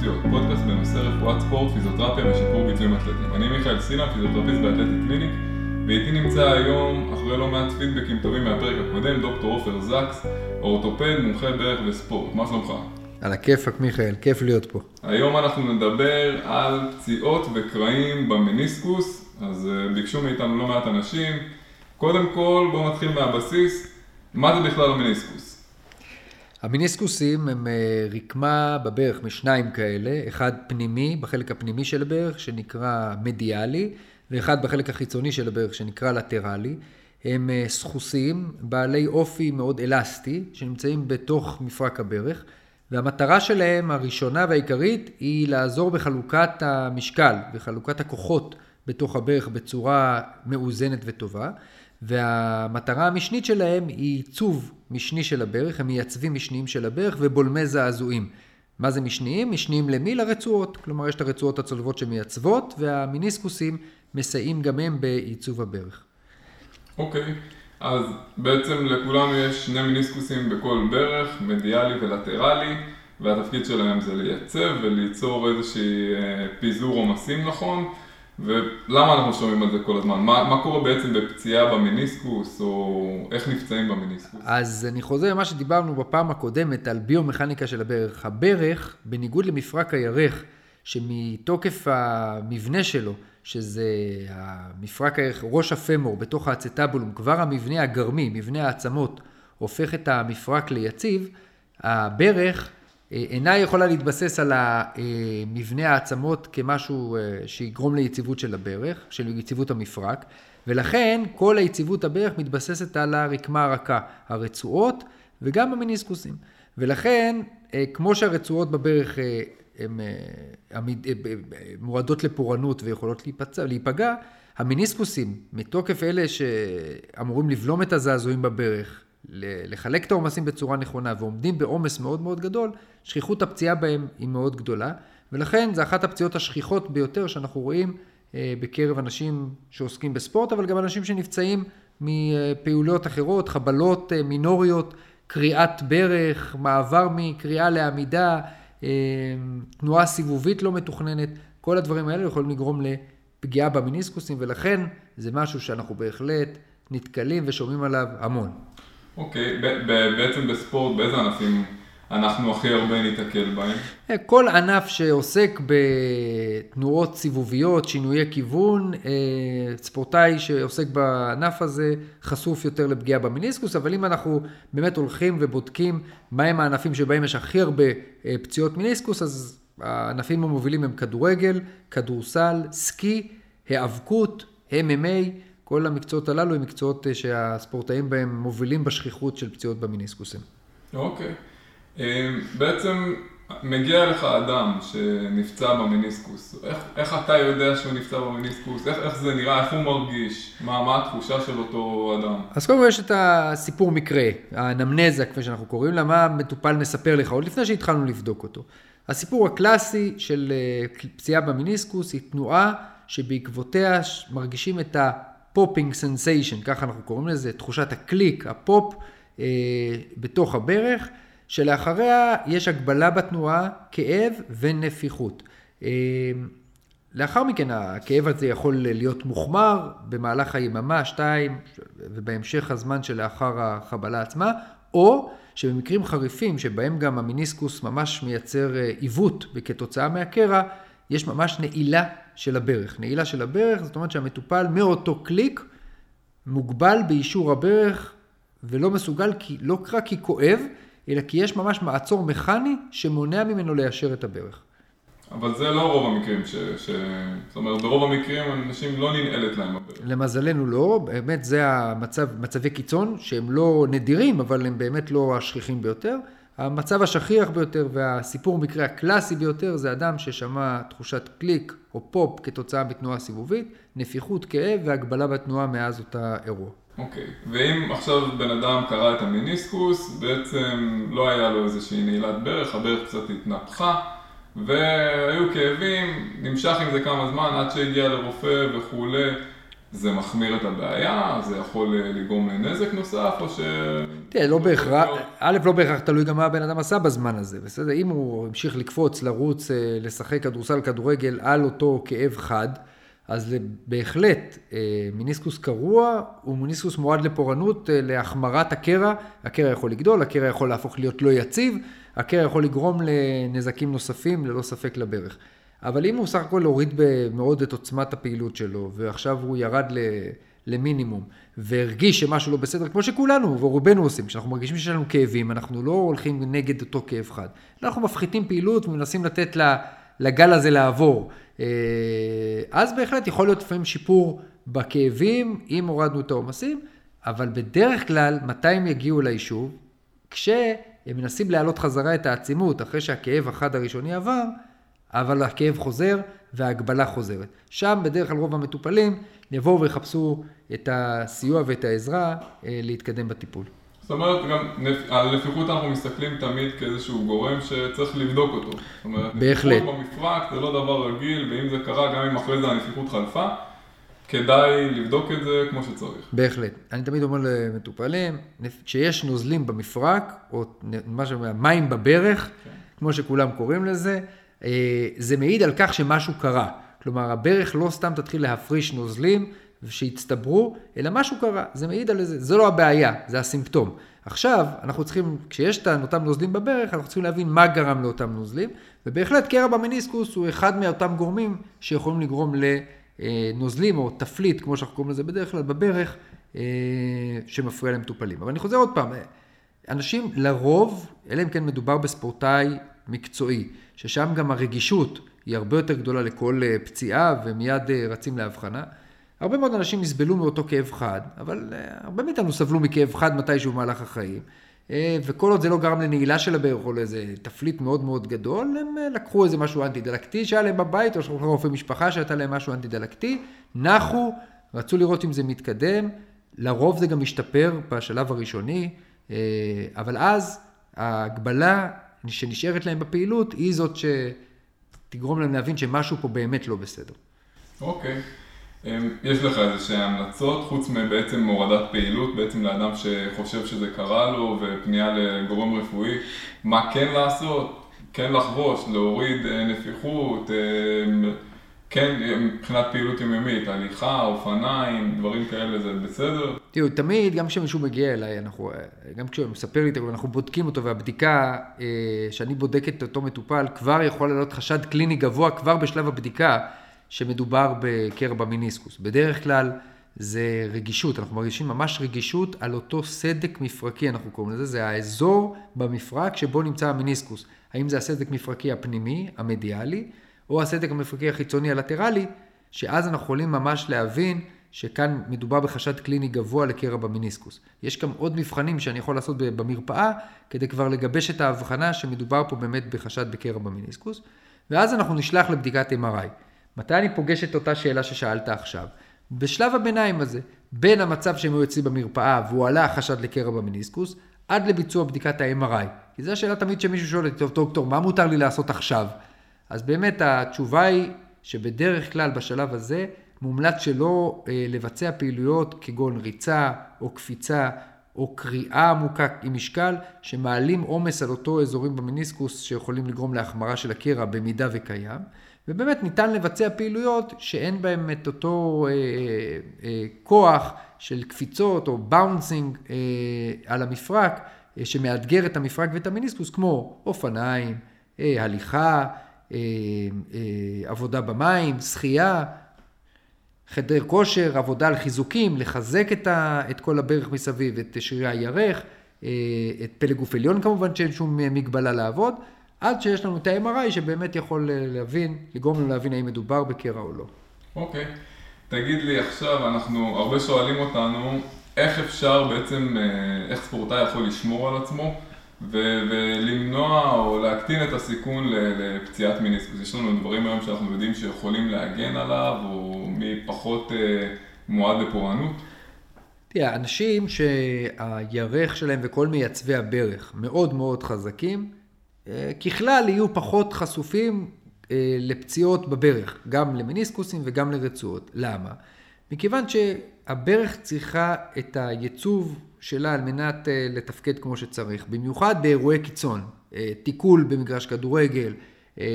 פציעות, פודקאסט בנושא רפואת ספורט, פיזיותרפיה ושיפור ביצועים אתלטיים. אני מיכאל סינה, פיזיותרפיסט באתלטי קליניק, ואיתי נמצא היום, אחרי לא מעט פידבקים טובים מהפרק הקודם, דוקטור עופר זקס, אורתופד, מומחה ברך וספורט. מה שלומך? על הכיפאק מיכאל, כיף להיות פה. היום אנחנו נדבר על פציעות וקרעים במניסקוס, אז אה, ביקשו מאיתנו לא מעט אנשים. קודם כל, בואו נתחיל מהבסיס. מה זה בכלל המניסקוס? המיניסקוסים הם אה, רקמה בברך משניים כאלה, אחד פנימי, בחלק הפנימי של הברך, שנקרא מדיאלי, ואחד בחלק החיצוני של הברך, שנקרא לטרלי. הם אה, סחוסים, בעלי אופי מאוד אלסטי, שנמצאים בתוך מפרק הברך, והמטרה שלהם הראשונה והעיקרית היא לעזור בחלוקת המשקל, בחלוקת הכוחות בתוך הברך בצורה מאוזנת וטובה. והמטרה המשנית שלהם היא עיצוב משני של הברך, הם מייצבים משניים של הברך ובולמי זעזועים. מה זה משניים? משניים למי? לרצועות. כלומר, יש את הרצועות הצולבות שמייצבות, והמיניסקוסים מסייעים גם הם בעיצוב הברך. אוקיי, okay. אז בעצם לכולם יש שני מיניסקוסים בכל ברך, מדיאלי ולטרלי, והתפקיד שלהם זה לייצב וליצור איזושהי אה, פיזור עומסים נכון. ולמה אנחנו שומעים על זה כל הזמן? מה, מה קורה בעצם בפציעה במניסקוס, או איך נפצעים במניסקוס? אז אני חוזר למה שדיברנו בפעם הקודמת על ביומכניקה של הברך. הברך, בניגוד למפרק הירך, שמתוקף המבנה שלו, שזה המפרק הירך, ראש הפמור בתוך האצטבולום, כבר המבנה הגרמי, מבנה העצמות, הופך את המפרק ליציב, הברך אינה יכולה להתבסס על מבנה העצמות כמשהו אה, שיגרום ליציבות של הברך, של יציבות המפרק, ולכן כל היציבות הברך מתבססת על הרקמה הרכה, הרצועות וגם המיניסקוסים. ולכן, אה, כמו שהרצועות בברך הן מועדות לפורענות ויכולות להיפצע, להיפגע, המיניסקוסים, מתוקף אלה שאמורים לבלום את הזעזועים בברך, לחלק את העומסים בצורה נכונה ועומדים בעומס מאוד מאוד גדול, שכיחות הפציעה בהם היא מאוד גדולה, ולכן זו אחת הפציעות השכיחות ביותר שאנחנו רואים אה, בקרב אנשים שעוסקים בספורט, אבל גם אנשים שנפצעים מפעילויות אחרות, חבלות אה, מינוריות, קריאת ברך, מעבר מקריאה לעמידה, אה, תנועה סיבובית לא מתוכננת, כל הדברים האלה יכולים לגרום לפגיעה במיניסקוסים, ולכן זה משהו שאנחנו בהחלט נתקלים ושומעים עליו המון. אוקיי, בעצם בספורט, באיזה ענפים אנחנו הכי הרבה ניתקל בהם? אה, כל ענף שעוסק בתנועות סיבוביות, שינויי כיוון, אה, ספורטאי שעוסק בענף הזה חשוף יותר לפגיעה במיניסקוס, אבל אם אנחנו באמת הולכים ובודקים מהם הענפים שבהם יש הכי הרבה אה, פציעות מיניסקוס, אז הענפים המובילים הם כדורגל, כדורסל, סקי, היאבקות, MMA, כל המקצועות הללו הם מקצועות אה, שהספורטאים בהם מובילים בשכיחות של פציעות במיניסקוסים. אוקיי. אה, בעצם מגיע לך אדם שנפצע במיניסקוס, איך, איך אתה יודע שהוא נפצע במיניסקוס? איך, איך זה נראה? איך הוא מרגיש? מה, מה התחושה של אותו אדם? אז קודם כל יש את הסיפור מקרה, האנמנזה, כפי שאנחנו קוראים לה, מה המטופל מספר לך, עוד לפני שהתחלנו לבדוק אותו. הסיפור הקלאסי של אה, פציעה במיניסקוס היא תנועה שבעקבותיה מרגישים את ה... popping sensation, ככה אנחנו קוראים לזה, תחושת הקליק, הפופ אה, בתוך הברך, שלאחריה יש הגבלה בתנועה, כאב ונפיחות. אה, לאחר מכן הכאב הזה יכול להיות מוחמר במהלך היממה, שתיים, ובהמשך הזמן שלאחר החבלה עצמה, או שבמקרים חריפים שבהם גם המיניסקוס ממש מייצר אה, עיוות כתוצאה מהקרע, יש ממש נעילה של הברך. נעילה של הברך, זאת אומרת שהמטופל מאותו קליק מוגבל באישור הברך ולא מסוגל, כי, לא רק כי כואב, אלא כי יש ממש מעצור מכני שמונע ממנו ליישר את הברך. אבל זה לא רוב המקרים, ש... ש... זאת אומרת, ברוב המקרים אנשים לא ננעלת להם הברך. למזלנו לא, באמת זה המצב, מצבי קיצון שהם לא נדירים, אבל הם באמת לא השכיחים ביותר. המצב השכיח ביותר והסיפור מקרה הקלאסי ביותר זה אדם ששמע תחושת קליק או פופ כתוצאה מתנועה סיבובית, נפיחות, כאב והגבלה בתנועה מאז אותה אירוע. אוקיי, okay. ואם עכשיו בן אדם קרע את המיניסקוס, בעצם לא היה לו איזושהי נעילת ברך, הברך קצת התנפחה והיו כאבים, נמשך עם זה כמה זמן עד שהגיע לרופא וכולי. זה מחמיר את הבעיה, זה יכול אה, לגרום לנזק נוסף, או ש... תראה, לא בהכרח, א', לא בהכרח תלוי גם מה הבן אדם עשה בזמן הזה, בסדר? אם הוא המשיך לקפוץ, לרוץ, אה, לשחק כדורסל, כדורגל על אותו כאב חד, אז בהחלט אה, מיניסקוס קרוע הוא מיניסקוס מועד לפורענות, להחמרת הקרע, הקרע יכול לגדול, הקרע יכול להפוך להיות לא יציב, הקרע יכול לגרום לנזקים נוספים, ללא ספק לברך. אבל אם הוא סך הכל הוריד מאוד את עוצמת הפעילות שלו, ועכשיו הוא ירד למינימום, והרגיש שמשהו לא בסדר, כמו שכולנו ורובנו עושים, כשאנחנו מרגישים שיש לנו כאבים, אנחנו לא הולכים נגד אותו כאב חד. אנחנו מפחיתים פעילות ומנסים לתת לגל הזה לעבור. אה, אז בהחלט יכול להיות לפעמים שיפור בכאבים, אם הורדנו את העומסים, אבל בדרך כלל, מתי הם יגיעו ליישוב? כשהם מנסים להעלות חזרה את העצימות, אחרי שהכאב החד הראשוני עבר, אבל הכאב חוזר וההגבלה חוזרת. שם בדרך כלל רוב המטופלים יבואו ויחפשו את הסיוע ואת העזרה אה, להתקדם בטיפול. זאת אומרת, גם על נפיחות אנחנו מסתכלים תמיד כאיזשהו גורם שצריך לבדוק אותו. זאת אומרת, בהחלט. נפיחות במפרק זה לא דבר רגיל, ואם זה קרה, גם אם אחרי זה הנפיחות חלפה, כדאי לבדוק את זה כמו שצריך. בהחלט. אני תמיד אומר למטופלים, כשיש נוזלים במפרק, או מה שאומר, מים בברך, כן. כמו שכולם קוראים לזה, זה מעיד על כך שמשהו קרה. כלומר, הברך לא סתם תתחיל להפריש נוזלים שיצטברו, אלא משהו קרה. זה מעיד על זה. זו לא הבעיה, זה הסימפטום. עכשיו, אנחנו צריכים, כשיש את אותם נוזלים בברך, אנחנו צריכים להבין מה גרם לאותם נוזלים, ובהחלט קרע במיניסקוס הוא אחד מאותם גורמים שיכולים לגרום לנוזלים או תפליט, כמו שאנחנו קוראים לזה בדרך כלל, בברך, אה, שמפריע למטופלים. אבל אני חוזר עוד פעם, אנשים לרוב, אלא אם כן מדובר בספורטאי מקצועי, ששם גם הרגישות היא הרבה יותר גדולה לכל אה, פציעה ומיד אה, רצים להבחנה. הרבה מאוד אנשים יסבלו מאותו כאב חד, אבל אה, הרבה מאיתנו סבלו מכאב חד מתישהו במהלך החיים. וכל עוד זה לא גרם לנעילה של הברך או לאיזה תפליט מאוד מאוד גדול, הם לקחו איזה משהו אנטי-דלקתי שהיה להם בבית, או שהלכו לרופא משפחה שהייתה להם משהו אנטי-דלקתי, נחו, רצו לראות אם זה מתקדם, לרוב זה גם משתפר בשלב הראשוני, אבל אז ההגבלה שנשארת להם בפעילות, היא זאת שתגרום להם להבין שמשהו פה באמת לא בסדר. אוקיי. Okay. אמ, יש לך איזה שהן המלצות, חוץ מבעצם הורדת פעילות, בעצם לאדם שחושב שזה קרה לו ופנייה לגורם רפואי, מה כן לעשות? כן לחבוש, להוריד אה, נפיחות, אמ, כן, מבחינת פעילות יומיומית, הליכה, אופניים, דברים כאלה, זה בסדר? תראו, תמיד, גם כשמישהו מגיע אליי, אנחנו, גם כשהוא מספר לי, אנחנו בודקים אותו, והבדיקה אה, שאני בודק את אותו מטופל, כבר יכול להיות חשד קליני גבוה כבר בשלב הבדיקה, שמדובר בקרע במיניסקוס. בדרך כלל זה רגישות, אנחנו מרגישים ממש רגישות על אותו סדק מפרקי, אנחנו קוראים לזה, זה האזור במפרק שבו נמצא המיניסקוס. האם זה הסדק מפרקי הפנימי, המדיאלי, או הסדק המפרקי החיצוני הלטרלי, שאז אנחנו יכולים ממש להבין שכאן מדובר בחשד קליני גבוה לקרע במיניסקוס. יש גם עוד מבחנים שאני יכול לעשות במרפאה, כדי כבר לגבש את ההבחנה שמדובר פה באמת בחשד בקרע במיניסקוס, ואז אנחנו נשלח לבדיקת MRI. מתי אני פוגש את אותה שאלה ששאלת עכשיו? בשלב הביניים הזה, בין המצב שהם היו אצלי במרפאה והוא עלה החשד לקרע במיניסקוס, עד לביצוע בדיקת ה-MRI. כי זו השאלה תמיד שמישהו שואל אותי, טוב, דוקטור, מה מותר לי לעשות עכשיו? אז באמת התשובה היא שבדרך כלל בשלב הזה מומלץ שלא אה, לבצע פעילויות כגון ריצה או קפיצה או קריאה עמוקה עם משקל שמעלים עומס על אותו אזורים במיניסקוס שיכולים לגרום להחמרה של הקרע במידה וקיים. ובאמת ניתן לבצע פעילויות שאין בהן את אותו אה, אה, כוח של קפיצות או באונסינג אה, על המפרק אה, שמאתגר את המפרק ואת המיניסקוס כמו אופניים, אה, הליכה, אה, אה, עבודה במים, שחייה, חדר כושר, עבודה על חיזוקים, לחזק את, ה, את כל הברך מסביב, את שרירי הירך, אה, את פלג גוף עליון כמובן שאין שום מגבלה לעבוד, עד שיש לנו את ה-MRI שבאמת יכול להבין, לגרום לנו להבין האם מדובר בקרע או לא. אוקיי. Okay. תגיד לי עכשיו, אנחנו, הרבה שואלים אותנו, איך אפשר בעצם, איך ספורטאי יכול לשמור על עצמו ו- ולמנוע או להקטין את הסיכון לפציעת מיניסקוס. יש לנו דברים היום שאנחנו יודעים שיכולים להגן עליו, או מי פחות אה, מועד לפורענות. תראה, אנשים שהירך שלהם וכל מייצבי הברך מאוד מאוד חזקים, אה, ככלל יהיו פחות חשופים אה, לפציעות בברך, גם למיניסקוסים וגם לרצועות. למה? מכיוון שהברך צריכה את הייצוב שלה על מנת אה, לתפקד כמו שצריך, במיוחד באירועי קיצון, אה, תיקול במגרש כדורגל, אה,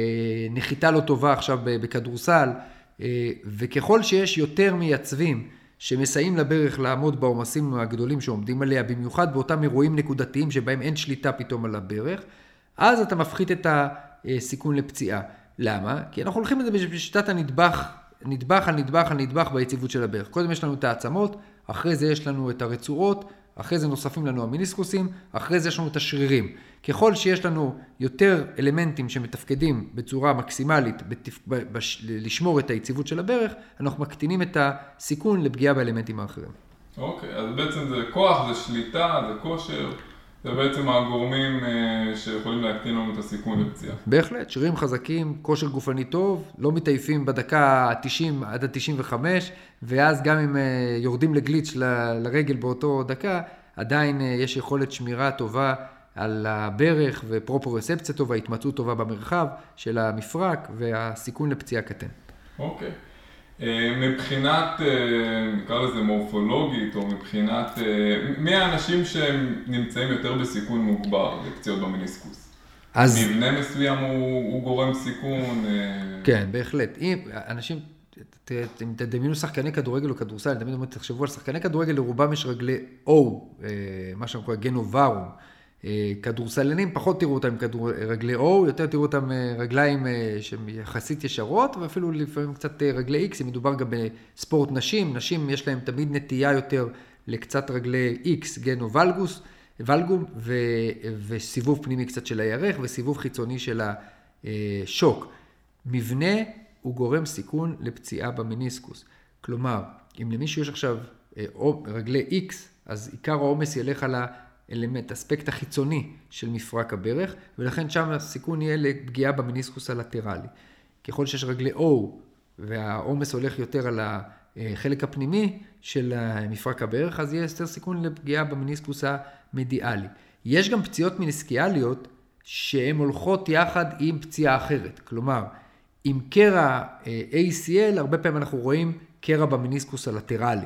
נחיתה לא טובה עכשיו בכדורסל, וככל שיש יותר מייצבים שמסייעים לברך לעמוד בעומסים הגדולים שעומדים עליה, במיוחד באותם אירועים נקודתיים שבהם אין שליטה פתאום על הברך, אז אתה מפחית את הסיכון לפציעה. למה? כי אנחנו הולכים את זה בשיטת הנדבך, נדבך על נדבך על נדבך ביציבות של הברך. קודם יש לנו את העצמות, אחרי זה יש לנו את הרצועות, אחרי זה נוספים לנו המיניסקוסים, אחרי זה יש לנו את השרירים. ככל שיש לנו יותר אלמנטים שמתפקדים בצורה מקסימלית בתפ... בש... לשמור את היציבות של הברך, אנחנו מקטינים את הסיכון לפגיעה באלמנטים האחרים. אוקיי, okay, אז בעצם זה כוח, זה שליטה, זה כושר. זה בעצם הגורמים אה, שיכולים להקטין לנו את הסיכון לפציעה. בהחלט, שרירים חזקים, כושר גופני טוב, לא מתעייפים בדקה ה-90 עד ה-95, ואז גם אם אה, יורדים לגליץ' ל- לרגל באותו דקה, עדיין אה, יש יכולת שמירה טובה על הברך ופרופורספציה טובה, התמצאות טובה במרחב של המפרק, והסיכון לפציעה קטן. אוקיי. Okay. אה, מבחינת, אה, נקרא לזה מורפולוגית, או מבחינת, אה, מי האנשים שהם נמצאים יותר בסיכון מוגבר לפציעות במיניסקוס? אז... מבנה מסוים הוא, הוא גורם סיכון? כן, בהחלט. אם אנשים, אם תדמיינו שחקני כדורגל או כדורסל, אני תמיד אומר, תחשבו על שחקני כדורגל, לרובם יש רגלי O, מה שאנחנו קוראים גנוברום. אה, כדורסלנים, פחות תראו אותם כדור, רגלי O, יותר תראו אותם אה, רגליים אה, שהן יחסית ישרות, ואפילו לפעמים קצת רגלי X, אם מדובר גם בספורט נשים, נשים יש להן תמיד נטייה יותר לקצת רגלי X, גנו ולגוס, ולגום, ו, וסיבוב פנימי קצת של הירך, וסיבוב חיצוני של השוק. מבנה הוא גורם סיכון לפציעה במיניסקוס. כלומר, אם למישהו יש עכשיו רגלי X, אז עיקר העומס ילך על ה... אלמנט, אספקט החיצוני של מפרק הברך, ולכן שם הסיכון יהיה לפגיעה במיניסקוס הלטרלי. ככל שיש רגלי O והעומס הולך יותר על החלק הפנימי של מפרק הברך, אז יהיה יותר סיכון לפגיעה במיניסקוס המדיאלי. יש גם פציעות מיניסקיאליות שהן הולכות יחד עם פציעה אחרת. כלומר, עם קרע אה, ACL, הרבה פעמים אנחנו רואים קרע במיניסקוס הלטרלי.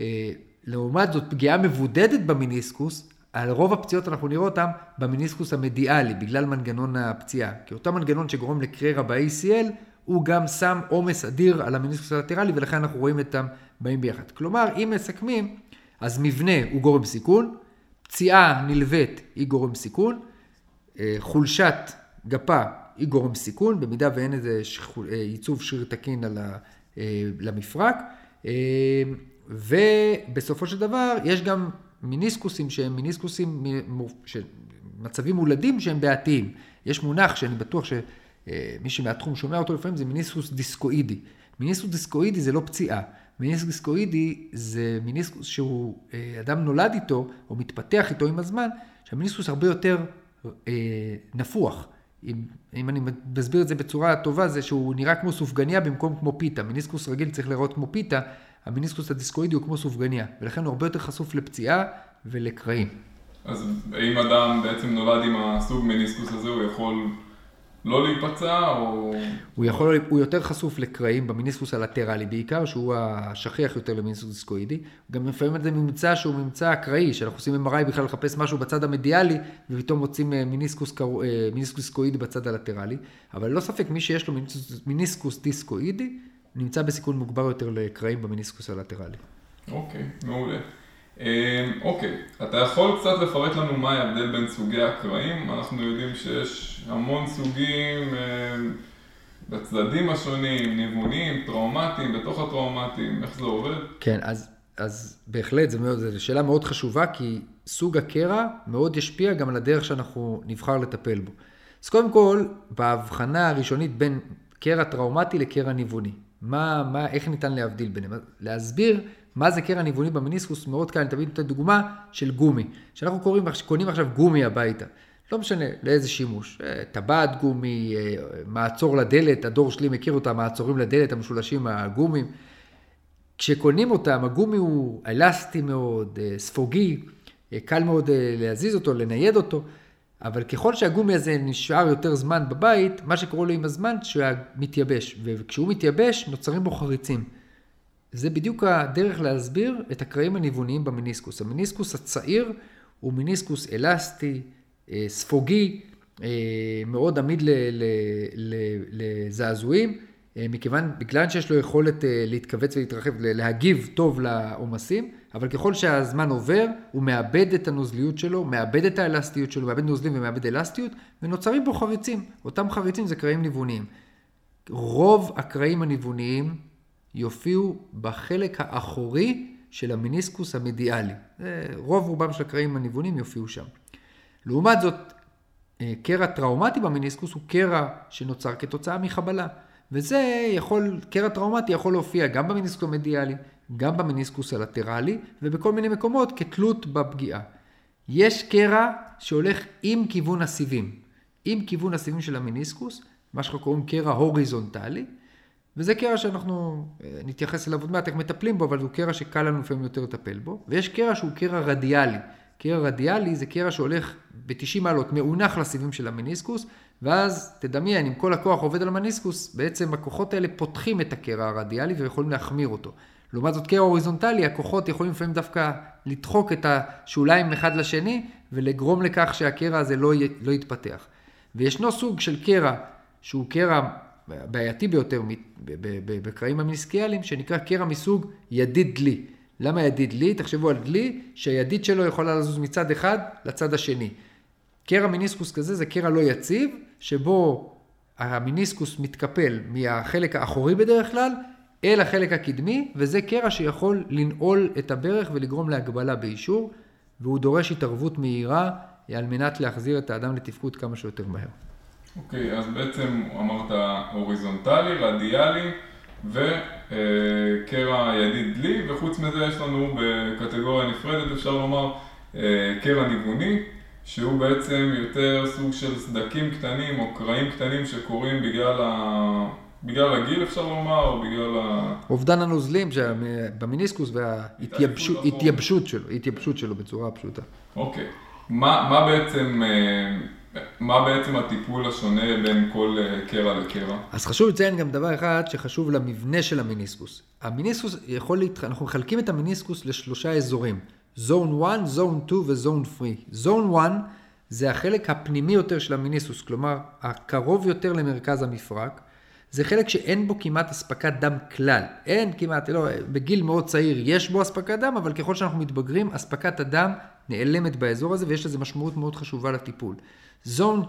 אה, לעומת זאת, פגיעה מבודדת במיניסקוס, על רוב הפציעות אנחנו נראה אותם במיניסקוס המדיאלי, בגלל מנגנון הפציעה. כי אותו מנגנון שגורם לקררה ב-ACL, הוא גם שם עומס אדיר על המיניסקוס הלטרלי, ולכן אנחנו רואים אותם באים ביחד. כלומר, אם מסכמים, אז מבנה הוא גורם סיכון, פציעה נלווית היא גורם סיכון, אה, חולשת גפה היא גורם סיכון, במידה ואין איזה אה, ייצוב שריר תקין על ה, אה, למפרק, ובסופו של דבר יש גם מיניסקוסים שהם מיניסקוסים, מצבים מולדים שהם בעתיים. יש מונח שאני בטוח שמי אה, שמהתחום שומע אותו לפעמים זה מיניסקוס דיסקואידי. מיניסקוס דיסקואידי זה לא פציעה. מיניסקוס דיסקואידי זה מיניסקוס שהוא, אה, אדם נולד איתו, או מתפתח איתו עם הזמן, שהמיניסקוס הרבה יותר אה, נפוח. אם, אם אני מסביר את זה בצורה טובה, זה שהוא נראה כמו סופגניה במקום כמו פיתה. מיניסקוס רגיל צריך לראות כמו פיתה, המיניסקוס הדיסקואידי הוא כמו סופגניה, ולכן הוא הרבה יותר חשוף לפציעה ולקרעים. אז אם אדם בעצם נולד עם הסוג מיניסקוס הזה, הוא יכול לא להיפצע או... הוא יכול, הוא יותר חשוף לקרעים במיניסקוס הלטרלי בעיקר, שהוא השכיח יותר למיניסקוס דיסקואידי. גם לפעמים זה ממצא שהוא ממצא אקראי, שאנחנו עושים MRI בכלל לחפש משהו בצד המדיאלי, ופתאום מוצאים אה, מיניסקוס, אה, מיניסקוס דיסקואידי בצד הלטרלי. אבל ללא ספק, מי שיש לו מיניסקוס, מיניסקוס דיסקואידי, נמצא בסיכון מוגבר יותר לקרעים במיניסקוס הלטרלי. אוקיי, מעולה. אמ, אוקיי, אתה יכול קצת לפרט לנו מה ההבדל בין סוגי הקרעים? אנחנו יודעים שיש המון סוגים אמ, בצדדים השונים, ניוונים, טראומטיים, בתוך הטראומטיים, איך זה עובד? כן, אז, אז בהחלט, זו שאלה מאוד חשובה, כי סוג הקרע מאוד ישפיע גם על הדרך שאנחנו נבחר לטפל בו. אז קודם כל, בהבחנה הראשונית בין קרע טראומטי לקרע ניווני. מה, מה, איך ניתן להבדיל ביניהם? להסביר מה זה קרע ניווני במיניסקוס מאוד קל, אני תמיד נותן דוגמה של גומי. כשאנחנו קוראים, קונים עכשיו גומי הביתה, לא משנה לאיזה שימוש, אה, טבעת גומי, אה, מעצור לדלת, הדור שלי מכיר אותם, מעצורים לדלת המשולשים הגומים. כשקונים אותם, הגומי הוא אלסטי מאוד, אה, ספוגי, קל מאוד להזיז אותו, לנייד אותו. אבל ככל שהגומי הזה נשאר יותר זמן בבית, מה שקורה לו עם הזמן שהוא מתייבש, וכשהוא מתייבש נוצרים בו חריצים. זה בדיוק הדרך להסביר את הקרעים הניווניים במיניסקוס. המיניסקוס הצעיר הוא מיניסקוס אלסטי, אה, ספוגי, אה, מאוד עמיד לזעזועים, מכיוון, בגלל שיש לו יכולת להתכווץ ולהתרחב, להגיב טוב לעומסים, אבל ככל שהזמן עובר, הוא מאבד את הנוזליות שלו, מאבד את האלסטיות שלו, מאבד נוזלים ומאבד אלסטיות, ונוצרים פה חריצים. אותם חריצים זה קרעים ניווניים. רוב הקרעים הניווניים יופיעו בחלק האחורי של המיניסקוס המדיאלי. רוב רובם של הקרעים הניוונים יופיעו שם. לעומת זאת, אה, קרע טראומטי במיניסקוס הוא קרע שנוצר כתוצאה מחבלה. וזה יכול, קרע טראומטי יכול להופיע גם במיניסקוס המדיאלי, גם במיניסקוס הלטרלי, ובכל מיני מקומות כתלות בפגיעה. יש קרע שהולך עם כיוון הסיבים. עם כיוון הסיבים של המיניסקוס, מה שאנחנו קוראים קרע הוריזונטלי, וזה קרע שאנחנו אה, נתייחס אליו עוד מעט, איך מטפלים בו, אבל הוא קרע שקל לנו לפעמים יותר לטפל בו. ויש קרע שהוא קרע רדיאלי. קרע רדיאלי זה קרע שהולך ב-90 מעלות, מאונח לסיבים של המיניסקוס, ואז תדמיין, אם כל הכוח עובד על המיניסקוס, בעצם הכוחות האלה פותחים את הקרע הרדיאלי ויכולים להחמיר אותו. לעומת זאת קרע הוריזונטלי, הכוחות יכולים לפעמים דווקא לדחוק את השוליים אחד לשני, ולגרום לכך שהקרע הזה לא, י, לא יתפתח. וישנו סוג של קרע שהוא קרע בעייתי ביותר בקרעים המיניסקיאליים, שנקרא קרע מסוג ידיד דלי. למה ידיד דלי? תחשבו על דלי שהידית שלו יכולה לזוז מצד אחד לצד השני. קרע מיניסקוס כזה זה קרע לא יציב, שבו המיניסקוס מתקפל מהחלק האחורי בדרך כלל אל החלק הקדמי, וזה קרע שיכול לנעול את הברך ולגרום להגבלה באישור, והוא דורש התערבות מהירה על מנת להחזיר את האדם לתפקוד כמה שיותר מהר. אוקיי, okay, אז בעצם אמרת הוריזונטלי, רדיאלי וקרע ידיד דלי, וחוץ מזה יש לנו בקטגוריה נפרדת, אפשר לומר, אה, קרע ניווני, שהוא בעצם יותר סוג של סדקים קטנים או קרעים קטנים שקורים בגלל, ה... בגלל הגיל אפשר לומר, או בגלל ה... אובדן הנוזלים במיניסקוס וההתייבשות שלו, התייבשות שלו בצורה פשוטה. אוקיי. Okay. מה, מה בעצם... אה, מה בעצם הטיפול השונה בין כל אה, קרע לקרע? אז חשוב לציין גם דבר אחד שחשוב למבנה של המיניסקוס. המיניסקוס יכול להתח... אנחנו מחלקים את המיניסקוס לשלושה אזורים. זון 1, זון 2 וזון 3. זון 1 זה החלק הפנימי יותר של המיניסקוס, כלומר הקרוב יותר למרכז המפרק. זה חלק שאין בו כמעט אספקת דם כלל. אין כמעט, לא, בגיל מאוד צעיר יש בו אספקת דם, אבל ככל שאנחנו מתבגרים, אספקת הדם נעלמת באזור הזה, ויש לזה משמעות מאוד חשובה לטיפול. זון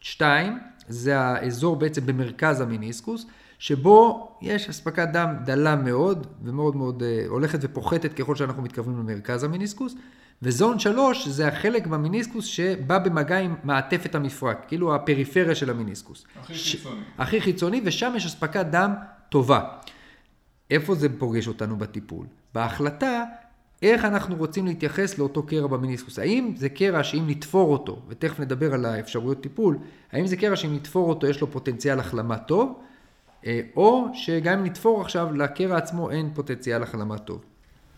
2 זה האזור בעצם במרכז המיניסקוס, שבו יש אספקת דם דלה מאוד, ומאוד מאוד uh, הולכת ופוחתת ככל שאנחנו מתקרבים למרכז המיניסקוס. וזון 3 זה החלק במיניסקוס שבא במגע עם מעטפת המפרק, כאילו הפריפריה של המיניסקוס. הכי ש... חיצוני. הכי חיצוני, ושם יש אספקת דם טובה. איפה זה פוגש אותנו בטיפול? בהחלטה איך אנחנו רוצים להתייחס לאותו קרע במיניסקוס. האם זה קרע שאם נתפור אותו, ותכף נדבר על האפשרויות טיפול, האם זה קרע שאם נתפור אותו יש לו פוטנציאל החלמה טוב, אה, או שגם אם נתפור עכשיו, לקרע עצמו אין פוטנציאל החלמה טוב.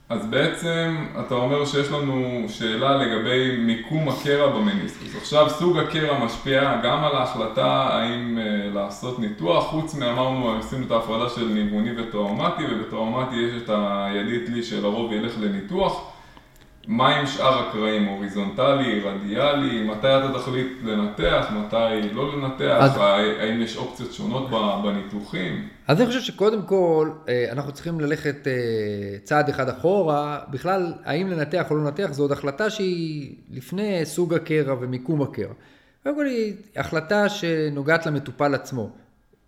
אז בעצם אתה אומר שיש לנו שאלה לגבי מיקום הקרע במיניסקוס. עכשיו סוג הקרע משפיע גם על ההחלטה האם uh, לעשות ניתוח, חוץ מאמרנו, עשינו את ההפרדה של ניווני וטראומטי, ובטראומטי יש את הידית לי שלרוב ילך לניתוח. מה עם שאר הקרעים, הוריזונטלי, רדיאלי, מתי אתה תחליט לנתח, מתי לא לנתח, אז... האם יש אופציות שונות בניתוחים? אז אני חושב שקודם כל, אה, אנחנו צריכים ללכת אה, צעד אחד אחורה, בכלל, האם לנתח או לא לנתח, זו עוד החלטה שהיא לפני סוג הקרע ומיקום הקרע. קודם כל היא החלטה שנוגעת למטופל עצמו.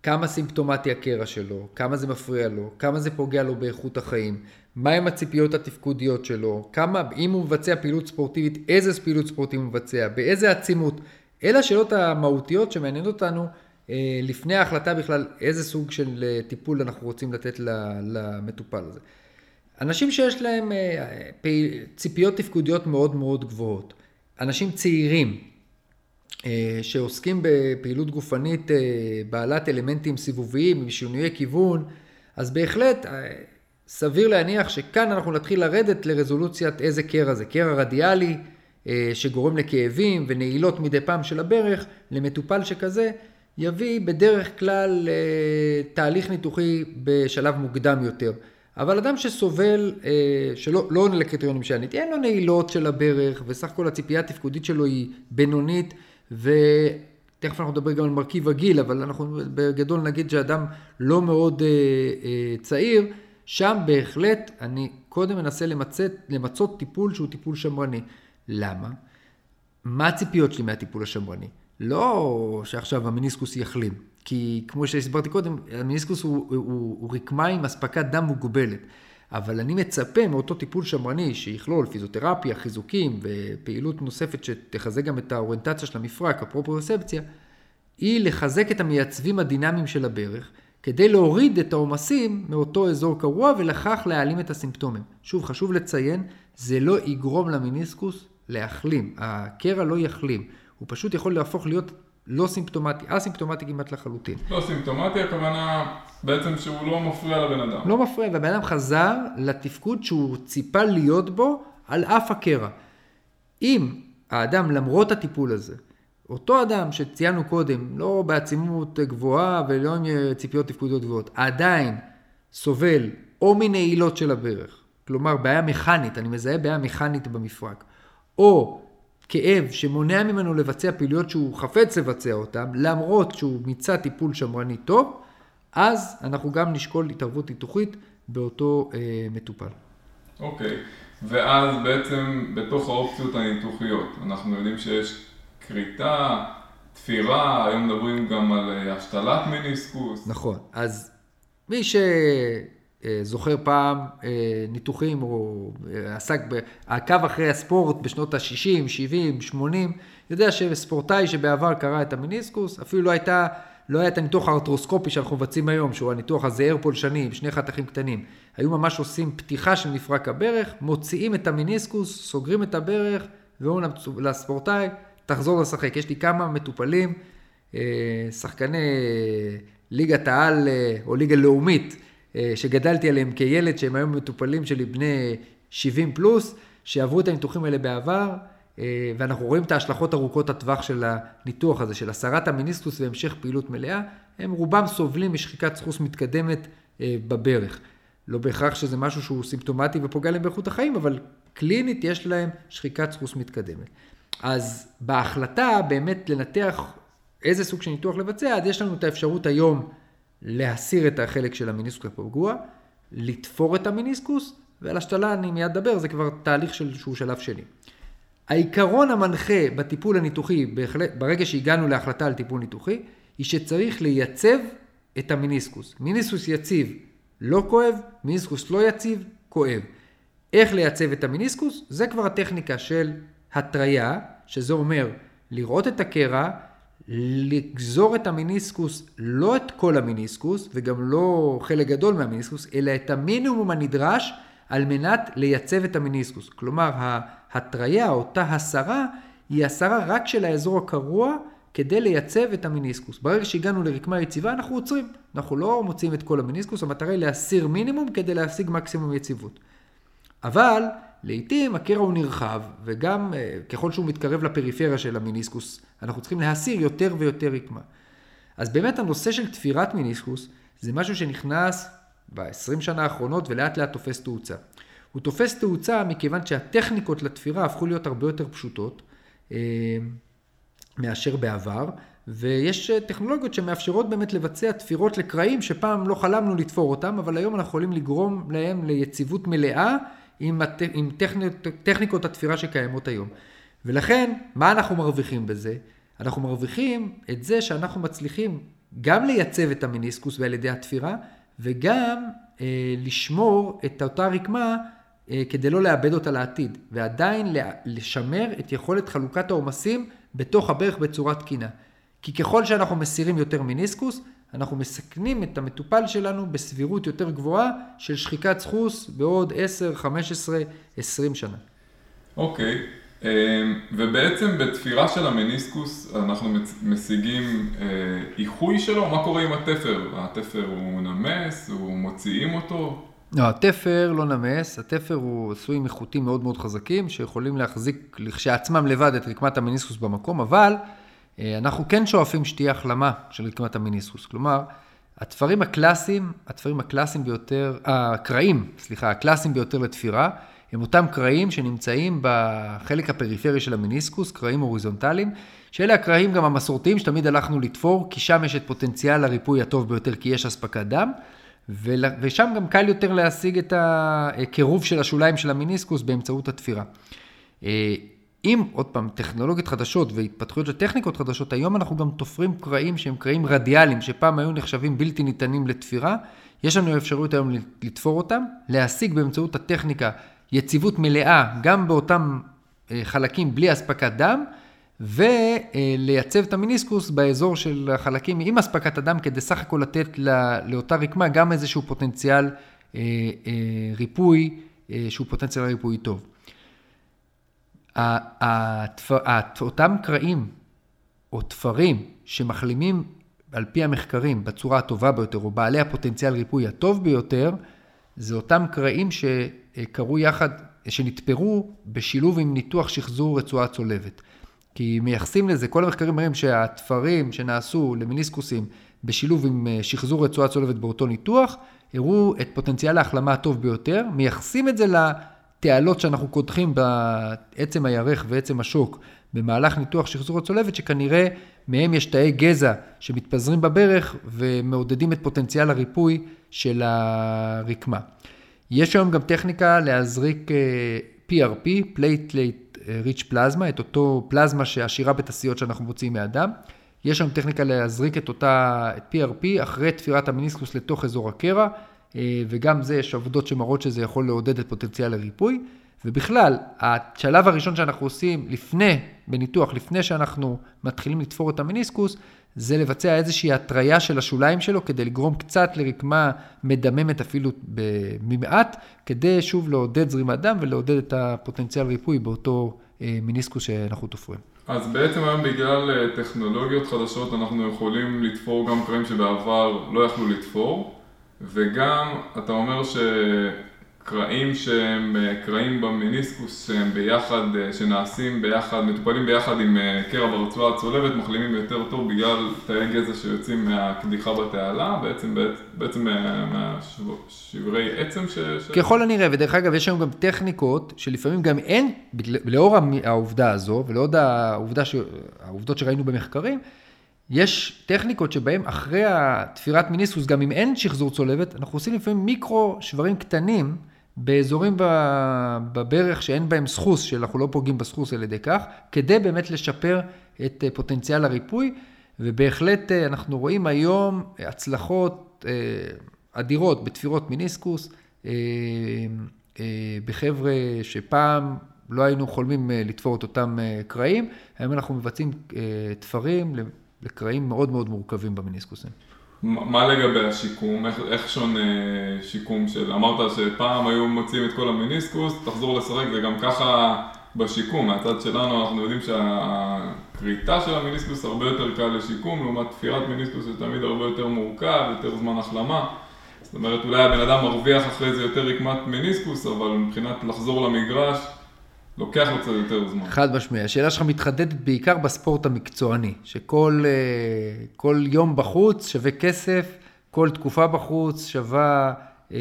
כמה סימפטומטי הקרע שלו, כמה זה מפריע לו, כמה זה פוגע לו באיכות החיים, מהם הציפיות התפקודיות שלו, כמה, אם הוא מבצע פעילות ספורטיבית, איזה פעילות ספורטיבית הוא מבצע, באיזה עצימות. אלה השאלות המהותיות שמעניינות אותנו אה, לפני ההחלטה בכלל איזה סוג של אה, טיפול אנחנו רוצים לתת למטופל הזה. אנשים שיש להם אה, ציפיות תפקודיות מאוד מאוד גבוהות, אנשים צעירים שעוסקים בפעילות גופנית בעלת אלמנטים סיבוביים עם שינויי כיוון, אז בהחלט סביר להניח שכאן אנחנו נתחיל לרדת לרזולוציית איזה קרע זה. קרע רדיאלי אה, שגורם לכאבים ונעילות מדי פעם של הברך, למטופל שכזה, יביא בדרך כלל אה, תהליך ניתוחי בשלב מוקדם יותר. אבל אדם שסובל, אה, שלא לא עונה לקריטריונים שעניתי, אין לו נעילות של הברך, וסך הכל הציפייה התפקודית שלו היא בינונית, ותכף אנחנו נדבר גם על מרכיב הגיל, אבל אנחנו בגדול נגיד שאדם לא מאוד צעיר, שם בהחלט אני קודם מנסה למצאת, למצות טיפול שהוא טיפול שמרני. למה? מה הציפיות שלי מהטיפול השמרני? לא שעכשיו המיניסקוס יחלים, כי כמו שהסברתי קודם, המיניסקוס הוא, הוא, הוא, הוא רקמה עם אספקת דם מוגבלת. אבל אני מצפה מאותו טיפול שמרני שיכלול פיזיותרפיה, חיזוקים ופעילות נוספת שתחזק גם את האוריינטציה של המפרק, הפרופריוספציה, היא לחזק את המייצבים הדינמיים של הברך, כדי להוריד את העומסים מאותו אזור קרוע ולכך להעלים את הסימפטומים. שוב, חשוב לציין, זה לא יגרום למיניסקוס להחלים. הקרע לא יחלים. הוא פשוט יכול להפוך להיות לא סימפטומטי, אסימפטומטי כמעט לחלוטין. לא סימפטומטי, הכוונה בעצם שהוא לא מפריע לבן אדם. לא מפריע, והבן אדם חזר לתפקוד שהוא ציפה להיות בו על אף הקרע. אם האדם, למרות הטיפול הזה, אותו אדם שציינו קודם, לא בעצימות גבוהה ולא עם ציפיות תפקודיות גבוהות, עדיין סובל או מנעילות של הברך, כלומר בעיה מכנית, אני מזהה בעיה מכנית במפרק, או כאב שמונע ממנו לבצע פעילויות שהוא חפץ לבצע אותן, למרות שהוא מיצה טיפול שמרני טוב, אז אנחנו גם נשקול התערבות ניתוחית באותו אה, מטופל. אוקיי, okay. ואז בעצם בתוך האופציות הניתוחיות, אנחנו יודעים שיש כריתה, תפירה, היום מדברים גם על אה, השתלת מיניסקוס. נכון, אז מי ש... אה, זוכר פעם אה, ניתוחים או עסק בעקב אחרי הספורט בשנות ה-60, 70, 80, יודע שספורטאי שבעבר קרא את המיניסקוס, אפילו לא הייתה, לא היה את הניתוח הארטרוסקופי שאנחנו מבצעים היום, שהוא הניתוח הזעיר פולשני עם שני חתכים קטנים. היו ממש עושים פתיחה של מפרק הברך, מוציאים את המיניסקוס, סוגרים את הברך, ואומרים לספורטאי, תחזור לשחק. יש לי כמה מטופלים, שחקני ליגת העל או ליגה לאומית, אה, שגדלתי עליהם כילד, שהם היום מטופלים שלי בני 70 פלוס, שעברו את הניתוחים האלה בעבר, אה, ואנחנו רואים את ההשלכות ארוכות הטווח של הניתוח הזה, של הסרת המיניסטוס והמשך פעילות מלאה, הם רובם סובלים משחיקת סחוס מתקדמת אה, בברך. לא בהכרח שזה משהו שהוא סימפטומטי ופוגע להם באיכות החיים, אבל קלינית יש להם שחיקת סחוס מתקדמת. אז בהחלטה באמת לנתח איזה סוג של ניתוח לבצע, אז יש לנו את האפשרות היום להסיר את החלק של המיניסקוס הפגוע, לתפור את המיניסקוס, ועל השתלה אני מיד אדבר, זה כבר תהליך של, שהוא שלב שני. העיקרון המנחה בטיפול הניתוחי, ברגע שהגענו להחלטה על טיפול ניתוחי, היא שצריך לייצב את המיניסקוס. מיניסקוס יציב לא כואב, מיניסקוס לא יציב, כואב. איך לייצב את המיניסקוס? זה כבר הטכניקה של התריה, שזה אומר לראות את הקרע, לגזור את המיניסקוס, לא את כל המיניסקוס, וגם לא חלק גדול מהמיניסקוס, אלא את המינימום הנדרש על מנת לייצב את המיניסקוס. כלומר, ההתריה, אותה הסרה, היא הסרה רק של האזור הקרוע כדי לייצב את המיניסקוס. ברגע שהגענו לרקמה יציבה, אנחנו עוצרים. אנחנו לא מוציאים את כל המיניסקוס, המטרה היא להסיר מינימום כדי להשיג מקסימום יציבות. אבל לעתים הקרע הוא נרחב, וגם אה, ככל שהוא מתקרב לפריפריה של המיניסקוס, אנחנו צריכים להסיר יותר ויותר רקמה. אז באמת הנושא של תפירת מיניסקוס זה משהו שנכנס ב-20 שנה האחרונות ולאט לאט תופס תאוצה. הוא תופס תאוצה מכיוון שהטכניקות לתפירה הפכו להיות הרבה יותר פשוטות אה, מאשר בעבר, ויש אה, טכנולוגיות שמאפשרות באמת לבצע תפירות לקרעים שפעם לא חלמנו לתפור אותם, אבל היום אנחנו יכולים לגרום להם ליציבות מלאה עם, הט... עם טכניקות, טכניקות התפירה שקיימות היום. ולכן, מה אנחנו מרוויחים בזה? אנחנו מרוויחים את זה שאנחנו מצליחים גם לייצב את המיניסקוס ועל ידי התפירה, וגם אה, לשמור את אותה רקמה אה, כדי לא לאבד אותה לעתיד, ועדיין לשמר את יכולת חלוקת העומסים בתוך הברך בצורה תקינה. כי ככל שאנחנו מסירים יותר מיניסקוס, אנחנו מסכנים את המטופל שלנו בסבירות יותר גבוהה של שחיקת סחוס בעוד 10, 15, 20 שנה. אוקיי, okay. אמ, ובעצם בתפירה של המניסקוס אנחנו משיגים אה, איחוי שלו, מה קורה עם התפר? התפר הוא נמס, הוא מוציאים אותו? לא, התפר לא נמס, התפר הוא עשוי איכותים מאוד מאוד חזקים שיכולים להחזיק לכשעצמם לבד את רקמת המניסקוס במקום, אבל אנחנו כן שואפים שתהיה החלמה של רקמת המיניסקוס. כלומר, התפרים הקלאסיים, התפרים הקלאסיים ביותר, הקרעים, סליחה, הקלאסיים ביותר לתפירה, הם אותם קרעים שנמצאים בחלק הפריפרי של המיניסקוס, קרעים הוריזונטליים, שאלה הקרעים גם המסורתיים שתמיד הלכנו לתפור, כי שם יש את פוטנציאל הריפוי הטוב ביותר, כי יש אספקת דם, ושם גם קל יותר להשיג את הקירוב של השוליים של המיניסקוס באמצעות התפירה. אה, אם, עוד פעם, טכנולוגיות חדשות והתפתחויות של טכניקות חדשות, היום אנחנו גם תופרים קרעים שהם קרעים רדיאליים, שפעם היו נחשבים בלתי ניתנים לתפירה, יש לנו אפשרות היום לתפור אותם, להשיג באמצעות הטכניקה יציבות מלאה גם באותם אה, חלקים בלי אספקת דם, ולייצב את המיניסקוס באזור של החלקים עם אספקת הדם, כדי סך הכל לתת לאותה רקמה גם איזשהו פוטנציאל אה, אה, ריפוי, שהוא פוטנציאל ריפוי טוב. אותם קרעים או תפרים שמחלימים על פי המחקרים בצורה הטובה ביותר, או בעלי הפוטנציאל ריפוי הטוב ביותר, זה אותם קרעים שקרו יחד, שנתפרו בשילוב עם ניתוח שחזור רצועה צולבת. כי מייחסים לזה, כל המחקרים מראים שהתפרים שנעשו למיניסקוסים בשילוב עם אה, שחזור רצועה צולבת באותו ניתוח, הראו את פוטנציאל ההחלמה הטוב ביותר, מייחסים את זה לתעלות שאנחנו קודחים בעצם הירך ועצם השוק במהלך ניתוח שחזור הצולבת, שכנראה מהם יש תאי גזע שמתפזרים בברך ומעודדים את פוטנציאל הריפוי של הרקמה. יש היום גם טכניקה להזריק PRP, Platelet Rich Plasma, את אותו פלזמה שעשירה בתעשיות שאנחנו מוציאים מהדם. יש היום טכניקה להזריק את אותה את PRP אחרי תפירת המיניסקוס לתוך אזור הקרע, וגם זה יש עבודות שמראות שזה יכול לעודד את פוטנציאל הריפוי. ובכלל, השלב הראשון שאנחנו עושים לפני, בניתוח, לפני שאנחנו מתחילים לתפור את המיניסקוס, זה לבצע איזושהי התריה של השוליים שלו כדי לגרום קצת לרקמה מדממת אפילו במעט, כדי שוב לעודד זרימת דם ולעודד את הפוטנציאל ריפוי באותו אה, מיניסקוס שאנחנו תופרים. אז בעצם היום בגלל אה, טכנולוגיות חדשות אנחנו יכולים לתפור גם קרעים שבעבר לא יכלו לתפור, וגם אתה אומר ש... קרעים שהם אה, קרעים במיניסקוס שהם ביחד, אה, שנעשים ביחד, מטופלים ביחד עם אה, קרע ברצועה הצולבת, מחלימים יותר טוב בגלל תאי גזע שיוצאים מהקדיחה בתעלה, בעצם, בעצם מהשברי עצם ש... ככל הנראה, ודרך אגב יש היום גם טכניקות שלפעמים גם אין, לאור העובדה הזו ולאור העובדה ש... העובדות שראינו במחקרים, יש טכניקות שבהן אחרי התפירת מיניסקוס, גם אם אין שחזור צולבת, אנחנו עושים לפעמים מיקרו שברים קטנים. באזורים בברך שאין בהם סחוס, שאנחנו לא פוגעים בסחוס על ידי כך, כדי באמת לשפר את אה, פוטנציאל הריפוי, ובהחלט אה, אנחנו רואים היום הצלחות אה, אדירות בתפירות מיניסקוס, בחבר'ה שפעם לא היינו חולמים לתפור את אותם קרעים, היום אנחנו מבצעים תפרים לקרעים מאוד מאוד מורכבים במיניסקוסים. מה לגבי השיקום? איך, איך שונה שיקום של... אמרת שפעם היו מוציאים את כל המיניסקוס, תחזור לשחק, זה גם ככה בשיקום. מהצד שלנו אנחנו יודעים שהכריתה של המיניסקוס הרבה יותר קל לשיקום, לעומת תפירת מיניסקוס זה תמיד הרבה יותר מורכב, יותר זמן החלמה. זאת אומרת, אולי הבן אדם מרוויח אחרי זה יותר רקמת מיניסקוס, אבל מבחינת לחזור למגרש, לוקח לו קצת יותר זמן. חד משמעי. השאלה שלך מתחדדת בעיקר בספורט המקצועני, שכל אה, יום בחוץ שווה כסף, כל תקופה בחוץ שווה אה,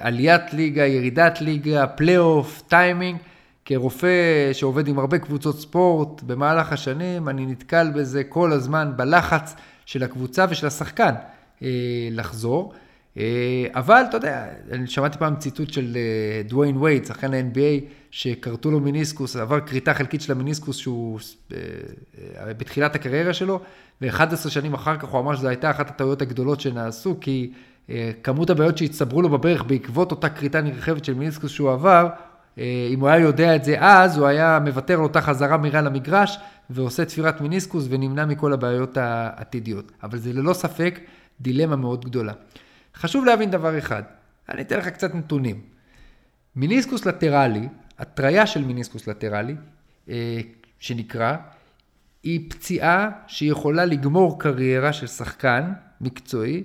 עליית ליגה, ירידת ליגה, פלייאוף, טיימינג. כרופא שעובד עם הרבה קבוצות ספורט במהלך השנים, אני נתקל בזה כל הזמן בלחץ של הקבוצה ושל השחקן אה, לחזור. אה, אבל אתה יודע, אני שמעתי פעם ציטוט של אה, דוויין וייד, שחקן ה-NBA, שכרתו לו מיניסקוס, עבר כריתה חלקית של המיניסקוס שהוא אה, בתחילת הקריירה שלו, ו-11 שנים אחר כך הוא אמר שזו הייתה אחת הטעויות הגדולות שנעשו, כי כמות הבעיות שהצטברו לו בברך בעקבות אותה כריתה נרחבת של מיניסקוס שהוא עבר, אם הוא היה יודע את זה אז, הוא היה מוותר על אותה חזרה מהירה למגרש, ועושה תפירת מיניסקוס ונמנע מכל הבעיות העתידיות. אבל זה ללא ספק דילמה מאוד גדולה. חשוב להבין דבר אחד, אני אתן לך קצת נתונים. מיניסקוס לטרלי, התריה של מיניסקוס לטרלי, אה, שנקרא, היא פציעה שיכולה לגמור קריירה של שחקן מקצועי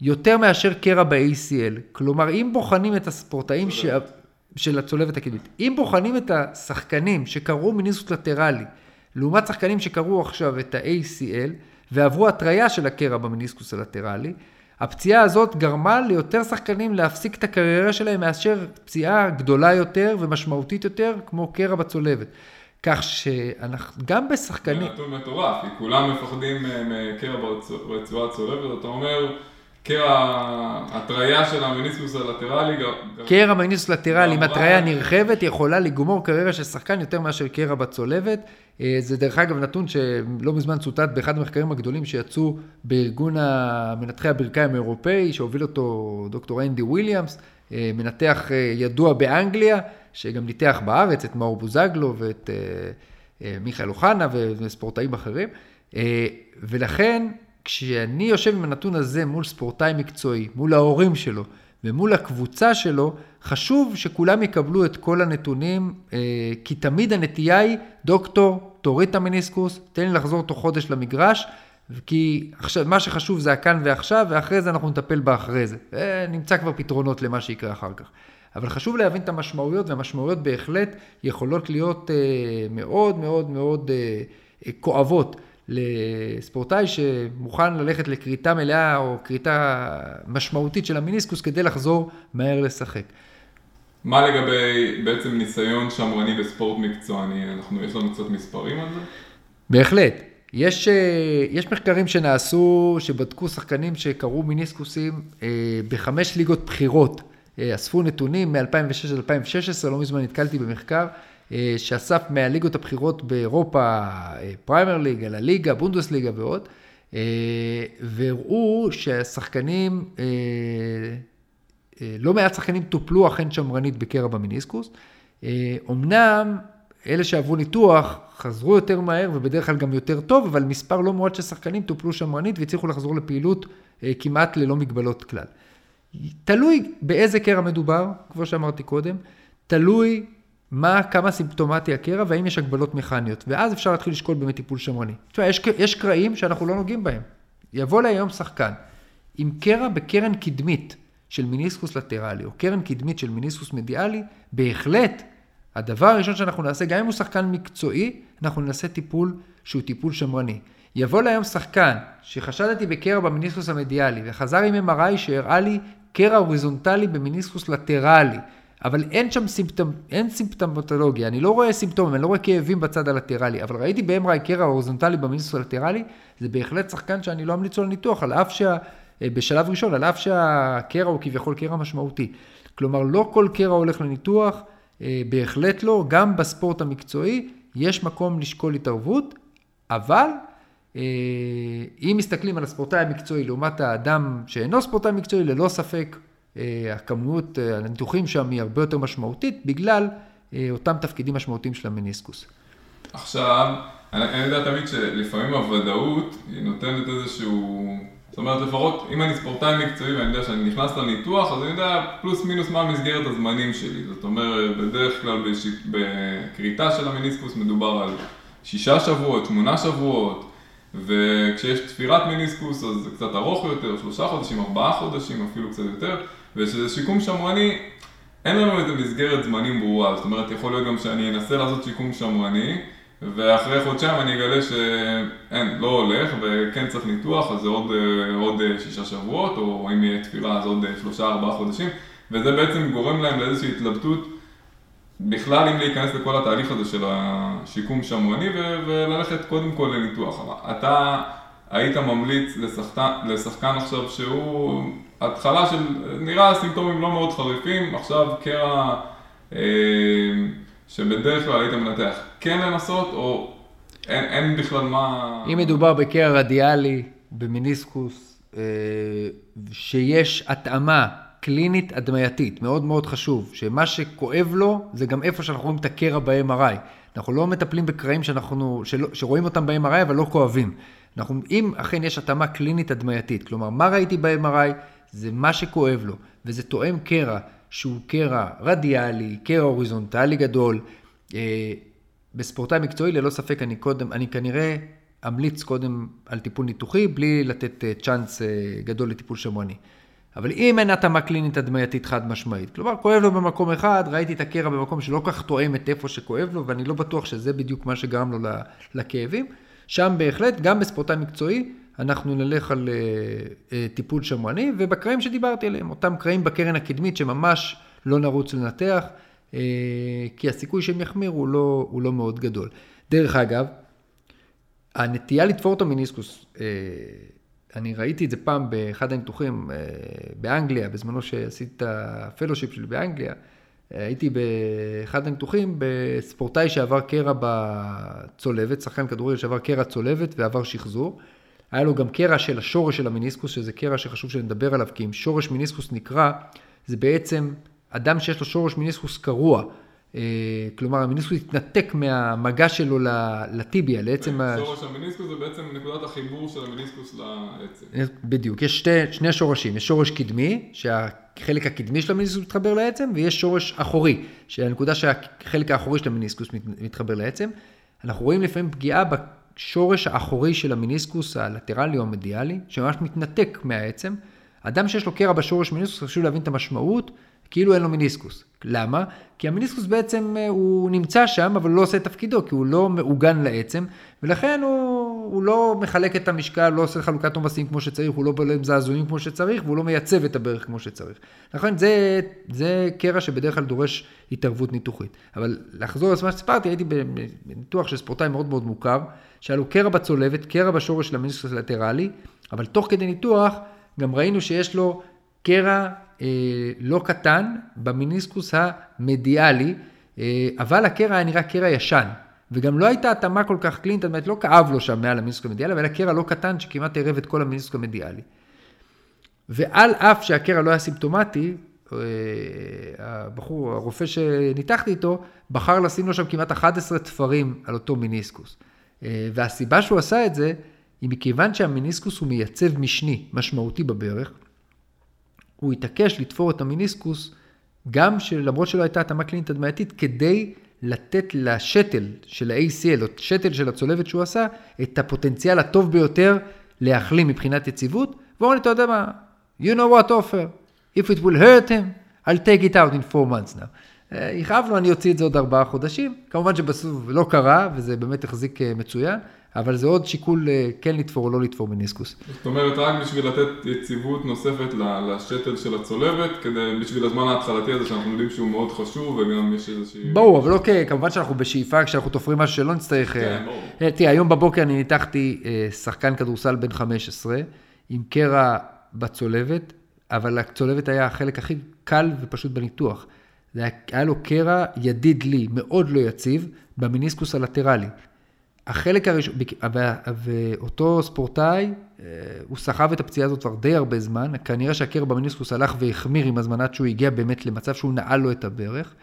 יותר מאשר קרע ב-ACL. כלומר, אם בוחנים את הספורטאים ש... של הצולבת הקדמית, אם בוחנים את השחקנים שקראו מיניסקוס לטרלי, לעומת שחקנים שקראו עכשיו את ה-ACL ועברו התריה של הקרע במיניסקוס הלטרלי, הפציעה הזאת גרמה ליותר שחקנים להפסיק את הקריירה שלהם מאשר פציעה גדולה יותר ומשמעותית יותר, כמו קרע בצולבת. כך שאנחנו, גם בשחקנים... זה נתון מטורף, כי כולם מפחדים אה, מקרע ברצועה צולבת, אתה אומר... קרע, הטריה של המניסקוס הלטרלי. קרע מניסקוס לטרלי עם הטריה נרחבת יכולה לגמור קריירה של שחקן יותר מאשר קרע בצולבת. אה, זה דרך אגב נתון שלא מזמן צוטט באחד המחקרים הגדולים שיצאו בארגון המנתחי הברכיים האירופאי, שהוביל אותו דוקטור אנדי וויליאמס, אה, מנתח אה, ידוע באנגליה, שגם ניתח בארץ את מאור בוזגלו ואת מיכאל אוחנה וספורטאים אחרים. ולכן כשאני יושב עם הנתון הזה מול ספורטאי מקצועי, מול ההורים שלו ומול הקבוצה שלו, חשוב שכולם יקבלו את כל הנתונים, אה, כי תמיד הנטייה היא, דוקטור, תוריד את המניסקוס, תן לי לחזור תוך חודש למגרש, כי עכשיו, מה שחשוב זה הכאן ועכשיו, ואחרי זה אנחנו נטפל באחרי זה. אה, נמצא כבר פתרונות למה שיקרה אחר כך. אבל חשוב להבין את המשמעויות, והמשמעויות בהחלט יכולות להיות אה, מאוד מאוד מאוד כואבות. לספורטאי שמוכן ללכת לכריתה מלאה או כריתה משמעותית של המיניסקוס כדי לחזור מהר לשחק. מה לגבי בעצם ניסיון שמרני בספורט מקצועני? אנחנו, יש לנו קצת מספרים על זה? בהחלט. יש, אה, יש מחקרים שנעשו, שבדקו שחקנים שקראו מיניסקוסים אה, בחמש ליגות בחירות. אה, אספו נתונים מ-2006 עד 2016, לא מזמן נתקלתי במחקר. אה, שאסף מהליגות הבכירות באירופה, אה, פריימר ליג, אלא ליגה, בונדסליגה ועוד, אה, והראו שהשחקנים, לא מעט שחקנים טופלו אכן שמרנית בקרע במיניסקוס. אמנם אלה שעברו ניתוח חזרו יותר מהר ובדרך כלל גם יותר טוב, אבל מספר לא מועט של שחקנים טופלו שמרנית והצליחו לחזור לפעילות כמעט ללא מגבלות כלל. תלוי באיזה קרע מדובר, כמו שאמרתי קודם, תלוי מה, כמה סימפטומטי הקרע והאם יש הגבלות מכניות. ואז אפשר להתחיל לשקול באמת טיפול שמרני. תשמע, יש, יש קרעים שאנחנו לא נוגעים בהם. יבוא לי היום שחקן עם קרע בקרן קדמית של מיניסקוס לטרלי, או קרן קדמית של מיניסקוס מדיאלי, בהחלט, הדבר הראשון שאנחנו נעשה, גם אם הוא שחקן מקצועי, אנחנו נעשה טיפול שהוא טיפול שמרני. יבוא לי היום שחקן שחשדתי בקרע במיניסקוס המדיאלי, וחזר עם MRI שהראה לי קרע הוריזונטלי במיניסקוס לטרלי. אבל אין שם סימפטום, אין סימפטומטולוגיה, אני לא רואה סימפטומים, אני לא רואה כאבים בצד הלטרלי, אבל ראיתי ב-MRI קרע הורזונטלי במיניסוס הלטרלי, זה בהחלט שחקן שאני לא אמליץ לו לניתוח, על אף שה... אה, בשלב ראשון, על אף שהקרע הוא כביכול קרע משמעותי. כלומר, לא כל קרע הולך לניתוח, אה, בהחלט לא, גם בספורט המקצועי יש מקום לשקול התערבות, אבל אה, אם מסתכלים על הספורטאי המקצועי לעומת האדם שאינו ספורטאי מקצועי, ללא ספק הכמות, אה, הניתוחים שם היא הרבה יותר משמעותית, בגלל אה, אותם תפקידים משמעותיים של המניסקוס. עכשיו, אני, אני יודע תמיד שלפעמים הוודאות היא נותנת איזשהו... זאת אומרת, לפחות אם אני ספורטאי מקצועי ואני יודע שאני נכנס לניתוח, אז אני יודע פלוס מינוס מה מסגרת הזמנים שלי. זאת אומרת, בדרך כלל בשיק, בכריתה של המניסקוס מדובר על שישה שבועות, שמונה שבועות, וכשיש תפירת מניסקוס אז זה קצת ארוך יותר, שלושה חודשים, ארבעה חודשים, אפילו קצת יותר. ושזה שיקום שמרני, אין לנו איזה מסגרת זמנים ברורה, זאת אומרת, יכול להיות גם שאני אנסה לעשות שיקום שמרני, ואחרי חודשיים אני אגלה שאין, לא הולך, וכן צריך ניתוח, אז זה עוד, עוד שישה שבועות, או אם יהיה תפירה אז עוד שלושה ארבעה חודשים, וזה בעצם גורם להם לאיזושהי התלבטות בכלל אם להיכנס לכל התהליך הזה של השיקום שמרני וללכת קודם כל לניתוח. אתה היית ממליץ לשחקן, לשחקן עכשיו שהוא התחלה של, נראה סימפטומים לא מאוד חריפים, עכשיו קרע אה, שבדרך כלל היית מנתח, כן לנסות או אין, אין בכלל מה... אם מדובר בקרע רדיאלי, במיניסקוס, אה, שיש התאמה קלינית הדמייתית, מאוד מאוד חשוב, שמה שכואב לו זה גם איפה שאנחנו רואים את הקרע ב-MRI. אנחנו לא מטפלים בקרעים שאנחנו, שלא, שרואים אותם ב-MRI אבל לא כואבים. אנחנו, אם אכן יש התאמה קלינית הדמייתית, כלומר, מה ראיתי ב-MRI? זה מה שכואב לו, וזה תואם קרע שהוא קרע רדיאלי, קרע הוריזונטלי גדול. אה, בספורטאי מקצועי, ללא ספק, אני קודם, אני כנראה אמליץ קודם על טיפול ניתוחי, בלי לתת אה, צ'אנס אה, גדול לטיפול שמרני. אבל אם אין התאמה קלינית הדמייתית חד משמעית, כלומר כואב לו במקום אחד, ראיתי את הקרע במקום שלא כך תואם את איפה שכואב לו, ואני לא בטוח שזה בדיוק מה שגרם לו לכאבים, שם בהחלט, גם בספורטאי מקצועי, אנחנו נלך על טיפול שמרני, ובקרעים שדיברתי עליהם, אותם קרעים בקרן הקדמית שממש לא נרוץ לנתח, כי הסיכוי שהם יחמירו הוא לא, הוא לא מאוד גדול. דרך אגב, הנטייה לתפור את המיניסקוס, אני ראיתי את זה פעם באחד הניתוחים באנגליה, בזמנו שעשיתי את ה fellowship שלי באנגליה, הייתי באחד הניתוחים בספורטאי שעבר קרע בצולבת, שחקן כדורגל שעבר קרע צולבת ועבר שחזור. היה לו גם קרע של השורש של המיניסקוס, שזה קרע שחשוב שנדבר עליו, כי אם שורש מיניסקוס נקרע, זה בעצם אדם שיש לו שורש מיניסקוס קרוע. אה, כלומר, המיניסקוס התנתק מהמגע שלו לטיביה, לעצם... שורש המיניסקוס זה בעצם נקודת החיבור של המיניסקוס לעצם. אה, בדיוק, יש שתי, שני שורשים, יש שורש קדמי, שהחלק הקדמי של המיניסקוס מתחבר לעצם, ויש שורש אחורי, שהנקודה שהחלק האחורי של המיניסקוס מתחבר לעצם. אנחנו רואים לפעמים פגיעה בשורש האחורי של המיניסקוס הלטרלי או המדיאלי, שממש מתנתק מהעצם. אדם שיש לו קרע בשורש מיניסקוס, חשוב להבין את המשמעות. כאילו אין לו מיניסקוס. למה? כי המיניסקוס בעצם אה, הוא נמצא שם, אבל לא עושה את תפקידו, כי הוא לא מעוגן לעצם, ולכן הוא, הוא לא מחלק את המשקל, לא עושה חלוקת עומסים כמו שצריך, הוא לא בולם זעזועים כמו שצריך, והוא לא מייצב את הברך כמו שצריך. לכן זה, זה קרע שבדרך כלל דורש התערבות ניתוחית. אבל לחזור למה שסיפרתי, הייתי בניתוח של ספורטאי מאוד מאוד מוכר, שהיה לו קרע בצולבת, קרע בשורש של המיניסקוס הלטרלי, אבל תוך כדי ניתוח גם ראינו שיש לו קרע אה, לא קטן במיניסקוס המדיאלי, אה, אבל הקרע היה נראה קרע ישן, וגם לא הייתה התאמה כל כך קלינית, זאת אומרת לא כאב לו שם מעל המיניסקוס המדיאלי, אבל היה קרע לא קטן שכמעט עירב את כל המיניסקוס המדיאלי. ועל אף שהקרע לא היה סימפטומטי, אה, הבחור, הרופא שניתחתי איתו, בחר לשים לו שם כמעט 11 תפרים על אותו מיניסקוס. והסיבה שהוא עשה את זה, היא מכיוון שהמיניסקוס הוא מייצב משני משמעותי בברך, הוא התעקש לתפור את המיניסקוס, גם למרות שלא הייתה התאמה קלינית הדמייתית, כדי לתת לשתל של ה-ACL, או שתל של הצולבת שהוא עשה, את הפוטנציאל הטוב ביותר להחלים מבחינת יציבות. והוא אומר לי, אתה יודע מה, you know what offer, if it will hurt him, I'll take it out in four months now. אה, יכאב אני אוציא את זה עוד ארבעה חודשים. כמובן שבסוף לא קרה, וזה באמת החזיק אה, מצוין. אבל זה עוד שיקול אה, כן לתפור או לא לתפור מניסקוס. זאת אומרת, רק בשביל לתת יציבות נוספת לשתל של הצולבת, כדי, בשביל הזמן ההתחלתי הזה שאנחנו יודעים שהוא מאוד חשוב, וגם יש איזושהי... ברור, אבל אוקיי, כמובן שאנחנו בשאיפה, כשאנחנו תופרים משהו שלא נצטרך... כן, ברור. תראה, היום בבוקר אני ניתחתי שחקן כדורסל בן 15, עם קרע בצולבת, אבל הצולבת היה החלק הכי קל ופשוט בניתוח. היה, לו קרע ידיד לי, מאוד לא יציב, במיניסקוס הלטרלי. החלק הראשון, ואותו ספורטאי, אה, הוא סחב את הפציעה הזאת כבר די הרבה זמן, כנראה שהקרע במיניסקוס הלך והחמיר עם הזמן עד שהוא הגיע באמת למצב שהוא נעל לו את הברך,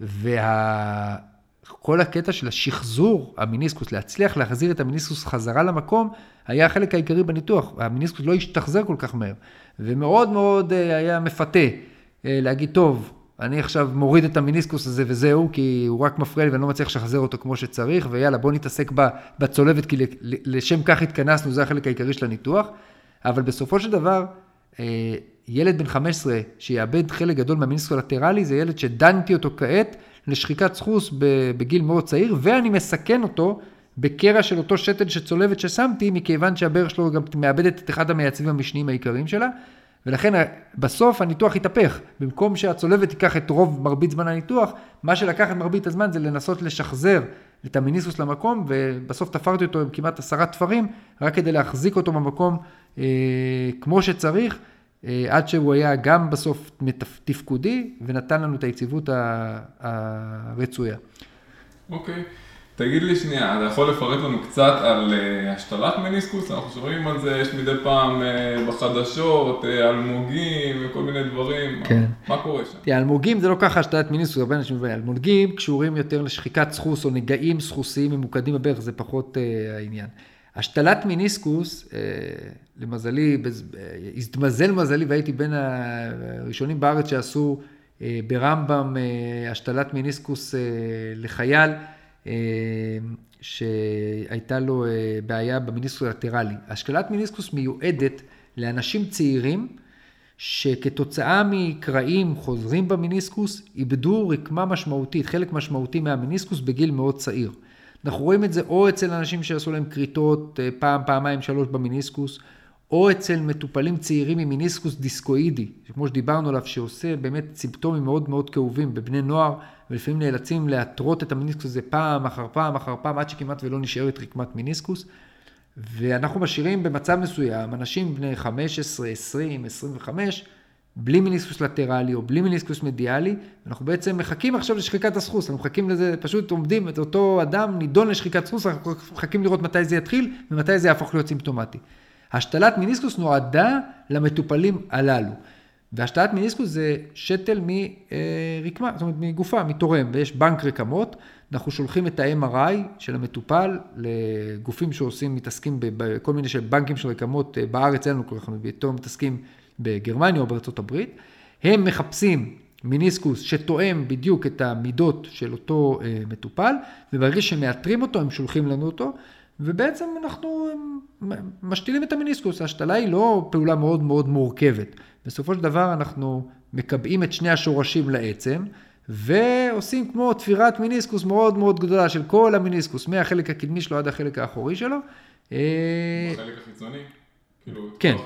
וכל וה... הקטע של השחזור המיניסקוס, להצליח להחזיר את המיניסקוס חזרה למקום, היה החלק העיקרי בניתוח, הממיניסקוס לא השתחזר כל כך מהר, ומאוד מאוד אה, היה מפתה אה, להגיד, טוב, אני עכשיו מוריד את המיניסקוס הזה וזהו, כי הוא רק מפריע לי ואני לא מצליח לשחזר אותו כמו שצריך, ויאללה, בוא נתעסק בצולבת, כי לשם כך התכנסנו, זה החלק העיקרי של הניתוח. אבל בסופו של דבר, אה, ילד בן 15 שיאבד חלק גדול מהמיניסקוס הלטרלי, זה ילד שדנתי אותו כעת לשחיקת סחוס בגיל מאוד צעיר, ואני מסכן אותו בקרע של אותו שתל שצולבת ששמתי, מכיוון שהברך שלו גם מאבדת את אחד המייצבים המשניים העיקריים שלה. ולכן בסוף הניתוח התהפך. במקום שהצולבת תיקח את רוב מרבית זמן הניתוח, מה שלקח את מרבית הזמן זה לנסות לשחזר את המיניסוס למקום, ובסוף תפרתי אותו עם כמעט עשרה תפרים, רק כדי להחזיק אותו במקום אה, כמו שצריך, אה, עד שהוא היה גם בסוף תפקודי, ונתן לנו את היציבות הרצויה. אוקיי. Okay. תגיד לי שנייה, אתה יכול לפרט לנו קצת על uh, השתלת מניסקוס? אנחנו שומעים על זה, יש מדי פעם uh, בחדשות, uh, אלמוגים וכל מיני דברים. כן. מה, קורה שם? תראה, אלמוגים זה לא ככה השתלת מניסקוס, הרבה אנשים אומרים, אלמוגים קשורים יותר לשחיקת סחוס או נגעים סחוסיים ממוקדים בברך, זה פחות uh, העניין. השתלת מיניסקוס, uh, למזלי, התמזל מזלי והייתי בין הראשונים בארץ שעשו uh, ברמב"ם uh, השתלת מיניסקוס uh, לחייל. אה, שהייתה לו אה, בעיה במיניסקוס הלטרלי. השקלת מיניסקוס מיועדת לאנשים צעירים שכתוצאה מקרעים חוזרים במיניסקוס איבדו רקמה משמעותית, חלק משמעותי מהמיניסקוס בגיל מאוד צעיר. אנחנו רואים את זה או אצל אנשים שעשו להם כריתות אה, פעם, פעמיים, שלוש במיניסקוס, או אצל מטופלים צעירים עם מיניסקוס דיסקואידי, כמו שדיברנו עליו, שעושה באמת סימפטומים מאוד מאוד כאובים בבני נוער, ולפעמים נאלצים להתרות את המיניסקוס הזה פעם אחר פעם אחר פעם, עד שכמעט ולא נשארת רקמת מיניסקוס. ואנחנו משאירים במצב מסוים אנשים בני 15, 20, 25, בלי מיניסקוס לטרלי או בלי מיניסקוס מדיאלי, אנחנו בעצם מחכים עכשיו לשחיקת הסחוס, אנחנו מחכים לזה, פשוט עומדים, את אותו אדם נידון לשחיקת סחוס, אנחנו מחכים לראות מתי זה יתחיל ומתי זה יהפוך להיות סימפטומטי. השתלת מיניסקוס נועדה למטופלים הללו. והשתלת מיניסקוס זה שתל מרקמה, זאת אומרת מגופה, מתורם, ויש בנק רקמות, אנחנו שולחים את ה-MRI של המטופל לגופים שעושים, מתעסקים בכל מיני של בנקים של רקמות אה, בארץ, אין לנו כל כך, יותר מתעסקים בגרמניה או בארצות הברית, הם מחפשים מיניסקוס שתואם בדיוק את המידות של אותו אה, מטופל, וברגע שמאתרים אותו הם שולחים לנו אותו, ובעצם אנחנו משתילים את המיניסקוס. ההשתלה היא לא פעולה מאוד מאוד מורכבת. בסופו של דבר אנחנו מקבעים את שני השורשים לעצם, ועושים כמו תפירת מיניסקוס מאוד מאוד גדולה של כל המיניסקוס, מהחלק הקדמי שלו עד החלק האחורי שלו. בחלק החיצוני? כאילו, כן,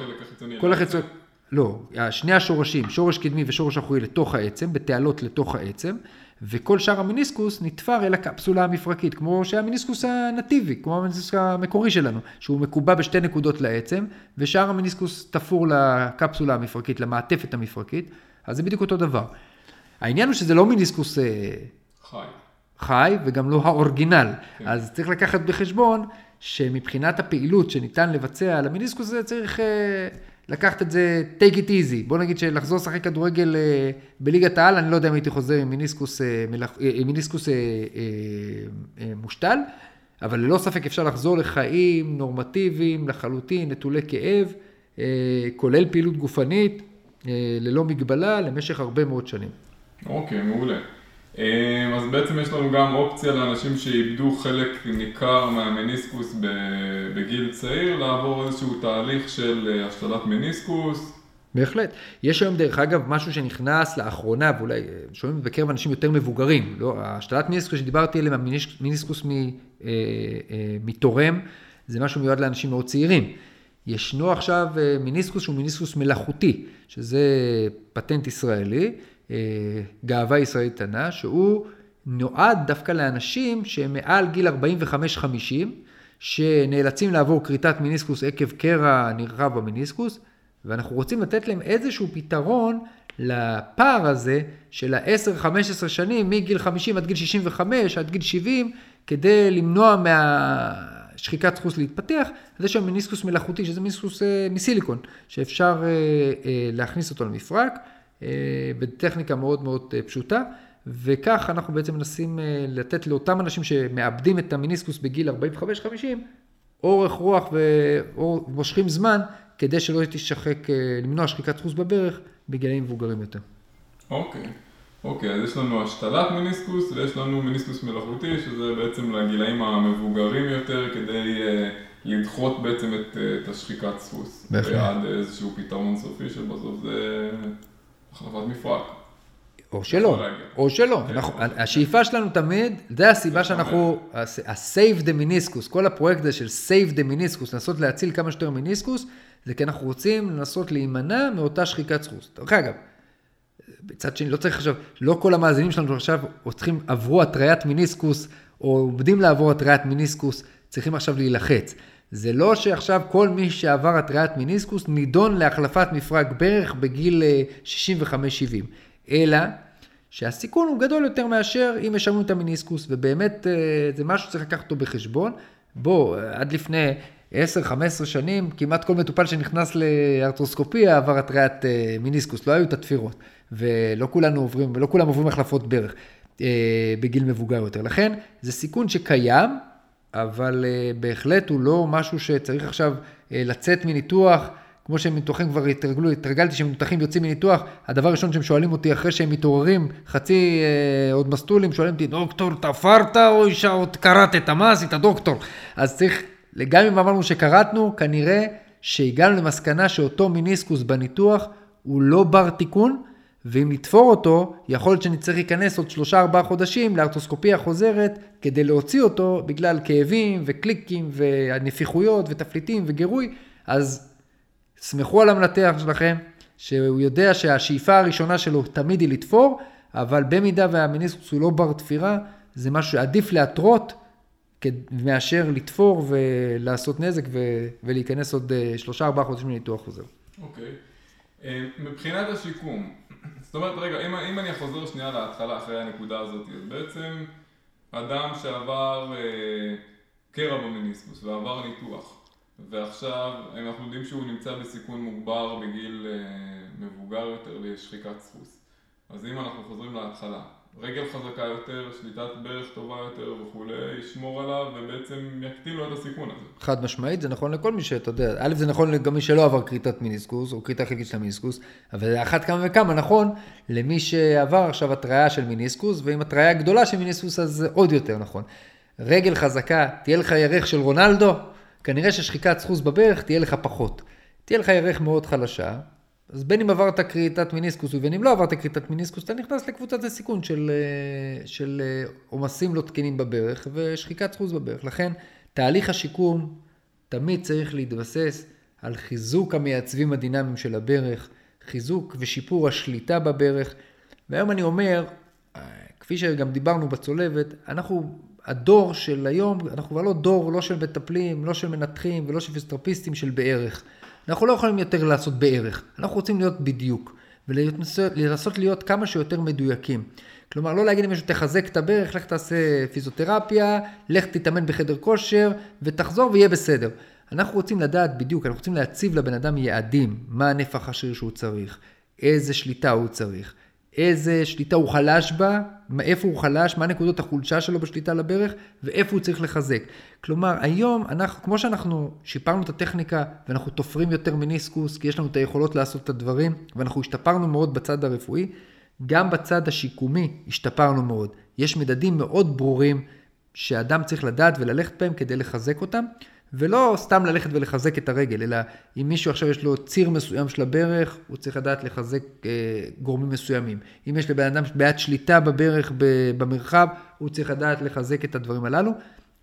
כל החיצוני. לא, שני השורשים, שורש קדמי ושורש אחורי לתוך העצם, בתעלות לתוך העצם, וכל שאר המיניסקוס נתפר אל הקפסולה המפרקית, כמו שהמיניסקוס הנתיבי, כמו המיניסקוס המקורי שלנו, שהוא מקובע בשתי נקודות לעצם, ושאר המיניסקוס תפור לקפסולה המפרקית, למעטפת המפרקית, אז זה בדיוק אותו דבר. העניין הוא שזה לא מיניסקוס אה, חי, חי וגם לא האורגינל, כן. אז צריך לקחת בחשבון שמבחינת הפעילות שניתן לבצע על המיניסקוס הזה צריך... אה, לקחת את זה, take it easy. בוא נגיד שלחזור לשחק כדורגל אה, בליגת העל, אני לא יודע אם הייתי חוזר עם מיניסקוס, אה, מלח... עם מיניסקוס מושתל, אבל ללא ספק אפשר לחזור לחיים נורמטיביים לחלוטין, נטולי כאב, כולל פעילות גופנית, ללא מגבלה, למשך הרבה מאוד שנים. אוקיי, מעולה. אמ, אז בעצם יש לנו גם אופציה לאנשים שאיבדו חלק ניכר מהמניסקוס בגיל צעיר, לעבור איזשהו תהליך של אה, השתלת מניסקוס. בהחלט. יש היום דרך אגב משהו שנכנס לאחרונה, ואולי אה, שומעים בקרב אנשים יותר מבוגרים, לא, השתלת מניסקוס שדיברתי עליהם, המניסקוס אה, מתורם, זה משהו מיועד לאנשים מאוד צעירים. ישנו עכשיו מיניסקוס שהוא מיניסקוס מלאכותי, שזה פטנט ישראלי, גאווה ישראלית קטנה, שהוא נועד דווקא לאנשים שהם מעל גיל 45-50, שנאלצים לעבור כריתת מיניסקוס עקב קרע נרחב במיניסקוס, ואנחנו רוצים לתת להם איזשהו פתרון לפער הזה של ה-10-15 שנים מגיל 50 עד גיל 65 עד גיל 70, כדי למנוע מהשחיקת סחוס להתפתח, אז יש שם מיניסקוס מלאכותי, שזה מיניסקוס אה, מסיליקון, שאפשר אה, להכניס אותו למפרק. אה, בטכניקה מאוד מאוד אה, פשוטה, וכך אנחנו בעצם מנסים אה, לתת לאותם אנשים שמאבדים את המיניסקוס בגיל 45-50, אורך רוח ומושכים זמן, כדי שלא תשחק, למנוע שחיקת דפוס בברך בגילאים מבוגרים יותר. אוקיי, אוקיי, אז יש לנו השתלת מיניסקוס ויש לנו מיניסקוס מלאכותי, שזה בעצם לגילאים המבוגרים יותר, כדי לדחות בעצם את, את השחיקת. בהחלט. ועד איזשהו פתרון סופי שבסוף זה החלפת מפרק. או שלא, או שלא. כן. השאיפה שלנו תמיד, זה הסיבה שאנחנו, ה-save the meniscus, כל הפרויקט הזה של save the meniscus, לנסות להציל כמה שיותר מיניסקוס, זה כי אנחנו רוצים לנסות להימנע מאותה שחיקת סחוס. דרך אגב, בצד שני, לא צריך עכשיו, לא כל המאזינים שלנו עכשיו צריכים, עברו התריית מיניסקוס, או עומדים לעבור התריית מיניסקוס, צריכים עכשיו להילחץ. זה לא שעכשיו כל מי שעבר התריית מיניסקוס נידון להחלפת מפרק ברך בגיל 65-70, אה, אלא שהסיכון הוא גדול יותר מאשר אם משלמים את המיניסקוס, ובאמת אה, זה משהו שצריך לקחת אותו בחשבון. בוא, עד לפני 10-15 שנים, כמעט כל מטופל שנכנס לארטרוסקופיה עבר התריית אה, מיניסקוס, לא היו את התפירות, ולא כולנו עוברים, ולא כולם עוברים החלפות ברך בגיל מבוגר יותר. לכן, זה סיכון שקיים, אבל uh, בהחלט הוא לא משהו שצריך עכשיו uh, לצאת מניתוח, כמו שהם ניתוחים כבר התרגלו, התרגלתי שמנותחים יוצאים מניתוח, הדבר הראשון שהם שואלים אותי אחרי שהם מתעוררים, חצי uh, עוד מסטולים, שואלים אותי, דוקטור, תפרת או אישה עוד קראת, מה עשית, דוקטור? אז צריך, גם אם אמרנו שקרתנו, כנראה שהגענו למסקנה שאותו מיניסקוס בניתוח הוא לא בר תיקון, ואם נתפור אותו, יכול להיות שנצטרך להיכנס עוד שלושה ארבעה חודשים לארטוסקופיה חוזרת כדי להוציא אותו בגלל כאבים וקליקים ונפיחויות ותפליטים וגירוי, אז סמכו על המנתח שלכם, שהוא יודע שהשאיפה הראשונה שלו תמיד היא לתפור, אבל במידה והמיניסקוס הוא לא בר תפירה, זה משהו שעדיף להתרות מאשר לתפור ולעשות נזק ולהיכנס עוד אה, שלושה ארבעה חודשים לניתוח חוזר. אוקיי. Okay. אה, מבחינת השיקום, זאת אומרת, רגע, אם, אם אני חוזר שנייה להתחלה אחרי הנקודה הזאת, אז בעצם אדם שעבר אה, קרע במיניסקוס ועבר ניתוח, ועכשיו אנחנו יודעים שהוא נמצא בסיכון מוגבר בגיל אה, מבוגר יותר לשחיקת ספוס. אז אם אנחנו חוזרים להתחלה, רגל חזקה יותר, שליטת ברך טובה יותר וכולי, ישמור עליו ובעצם יקטין לו את הסיכון הזה. חד משמעית, זה נכון לכל מי שאתה יודע, א' זה נכון גם מי שלא עבר כריתת מיניסקוס או כריתה חלקית של המיניסקוס, אבל זה אחת כמה וכמה נכון למי שעבר עכשיו התריה של מיניסקוס, ועם התריה גדולה של מיניסקוס אז זה עוד יותר נכון. רגל חזקה, תהיה לך ירך של רונלדו, כנראה ששחיקת סחוס בברך תהיה לך פחות. תהיה לך ירך מאוד חלשה, אז בין אם עברת כריתת מיניסקוס ובין אם לא עברת כריתת מיניסקוס, אתה נכנס לקבוצת הסיכון של, אה, אה, עומסים לא תקינים בברך ושחיקת סחוס בברך. לכן, תהליך השיקום תמיד צריך להתבסס על חיזוק המייצבים הדינמיים של הברך, חיזוק ושיפור השליטה בברך. והיום אני אומר, אה, כפי שגם דיברנו בצולבת, אנחנו, הדור של היום, אנחנו כבר לא דור לא של מטפלים, לא של מנתחים ולא של פיסטרפיסטים של בערך. אנחנו לא יכולים יותר לעשות בערך, אנחנו רוצים להיות בדיוק, ולנסות להיות כמה שיותר מדויקים. כלומר, לא להגיד למישהו, תחזק את הברך, לך תעשה פיזיותרפיה, לך תתאמן בחדר כושר, ותחזור ויהיה בסדר. אנחנו רוצים לדעת בדיוק, אנחנו רוצים להציב לבן אדם יעדים, מה הנפח השריר שהוא צריך, איזה שליטה הוא צריך, איזה שליטה הוא חלש בה, איפה הוא חלש, מה נקודות החולשה שלו בשליטה על הברך, ואיפה הוא צריך לחזק. כלומר, היום, אנחנו, כמו שאנחנו שיפרנו את הטכניקה, ואנחנו תופרים יותר מיניסקוס, כי יש לנו את היכולות לעשות את הדברים, ואנחנו השתפרנו מאוד בצד הרפואי, גם בצד השיקומי השתפרנו מאוד. יש מדדים מאוד ברורים שאדם צריך לדעת וללכת בהם כדי לחזק אותם. ולא סתם ללכת ולחזק את הרגל, אלא אם מישהו עכשיו יש לו ציר מסוים של הברך, הוא צריך לדעת לחזק אה, גורמים מסוימים. אם יש לבן אדם בעיית שליטה בברך במרחב, הוא צריך לדעת לחזק את הדברים הללו.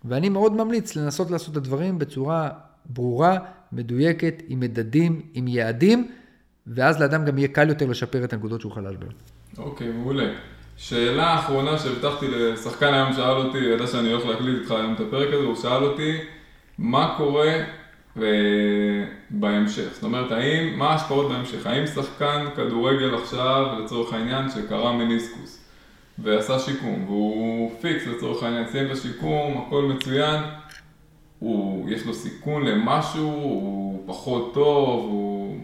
ואני מאוד ממליץ לנסות לעשות את הדברים בצורה ברורה, מדויקת, עם מדדים, עם יעדים, ואז לאדם גם יהיה קל יותר לשפר את הנקודות שהוא חלל בהן. אוקיי, מעולה. שאלה אחרונה שהבטחתי לשחקן היום שאל אותי, ידע שאני הולך להקליט איתך היום את הפרק הזה, הוא שאל אותי, מה קורה בהמשך? זאת אומרת, האם, מה ההשפעות בהמשך? האם שחקן כדורגל עכשיו, לצורך העניין, שקרא מניסקוס ועשה שיקום, והוא פיקס לצורך העניין, סיים את השיקום, הכל מצוין, הוא, יש לו סיכון למשהו, הוא פחות טוב, הוא...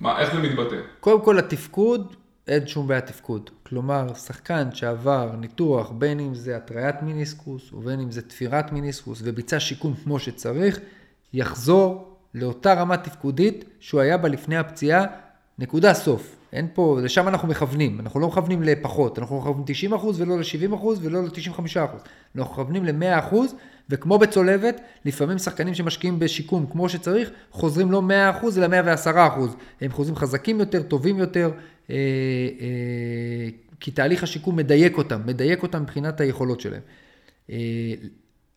מה, איך זה מתבטא? קודם כל התפקוד, אין שום בעיה תפקוד. כלומר, שחקן שעבר ניתוח, בין אם זה התריית מיניסקוס ובין אם זה תפירת מיניסקוס וביצע שיקום כמו שצריך, יחזור לאותה רמה תפקודית שהוא היה בה לפני הפציעה, נקודה סוף. אין פה, לשם אנחנו מכוונים, אנחנו לא מכוונים לפחות, אנחנו מכוונים 90% ולא ל-70% ולא ל-95%, אנחנו מכוונים ל-100% וכמו בצולבת, לפעמים שחקנים שמשקיעים בשיקום כמו שצריך, חוזרים לא 100% אלא 110%, הם חוזרים חזקים יותר, טובים יותר, כי תהליך השיקום מדייק אותם, מדייק אותם מבחינת היכולות שלהם. אה,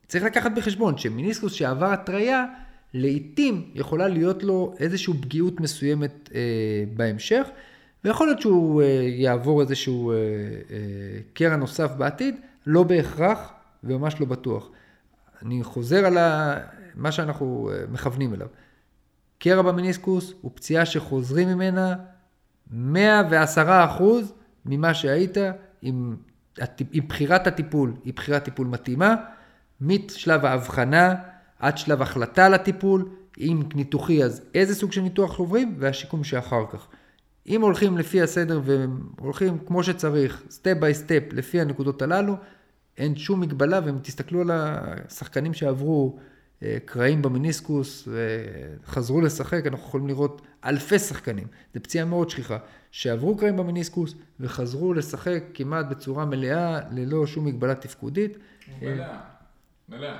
צריך לקחת בחשבון שמיניסקוס שעבר התריה, לעתים יכולה להיות לו איזושהי פגיעות מסוימת בהמשך, ויכול להיות שהוא יעבור איזשהו קרע נוסף בעתיד, לא בהכרח וממש לא בטוח. אני חוזר על מה שאנחנו מכוונים אליו. קרע במיניסקוס הוא פציעה שחוזרים ממנה 110 אחוז ממה שהיית עם, עם בחירת הטיפול, היא בחירת טיפול מתאימה, משלב ההבחנה עד שלב החלטה על הטיפול, אם ניתוחי אז איזה סוג של ניתוח עוברים והשיקום שאחר כך. אם הולכים לפי הסדר והולכים כמו שצריך, step by step, לפי הנקודות הללו, אין שום מגבלה, ואם תסתכלו על השחקנים שעברו קרעים במיניסקוס וחזרו לשחק, אנחנו יכולים לראות אלפי שחקנים, זו פציעה מאוד שכיחה, שעברו קרעים במיניסקוס וחזרו לשחק כמעט בצורה מלאה, ללא שום מגבלה תפקודית. מלאה, מלאה.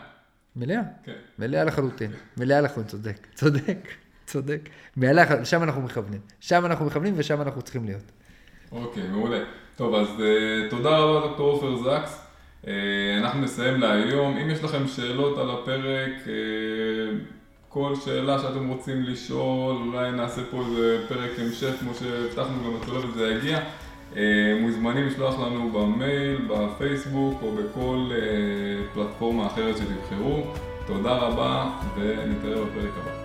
מלאה? כן. מלאה לחלוטין, מלאה לחלוטין, צודק, צודק, צודק. מלאה, שם אנחנו מכוונים, שם אנחנו מכוונים ושם אנחנו צריכים להיות. אוקיי, מעולה. טוב, אז uh, תודה רבה דוקטור עופר זקס. Uh, אנחנו נסיים להיום. אם יש לכם שאלות על הפרק, uh, כל שאלה שאתם רוצים לשאול, אולי נעשה פה איזה פרק המשך כמו שהבטחנו גם בצולבת וזה יגיע. Uh, מוזמנים לשלוח לנו במייל, בפייסבוק או בכל פלטפורמה אחרת שתבחרו. תודה רבה ונתראה בפרק הבא.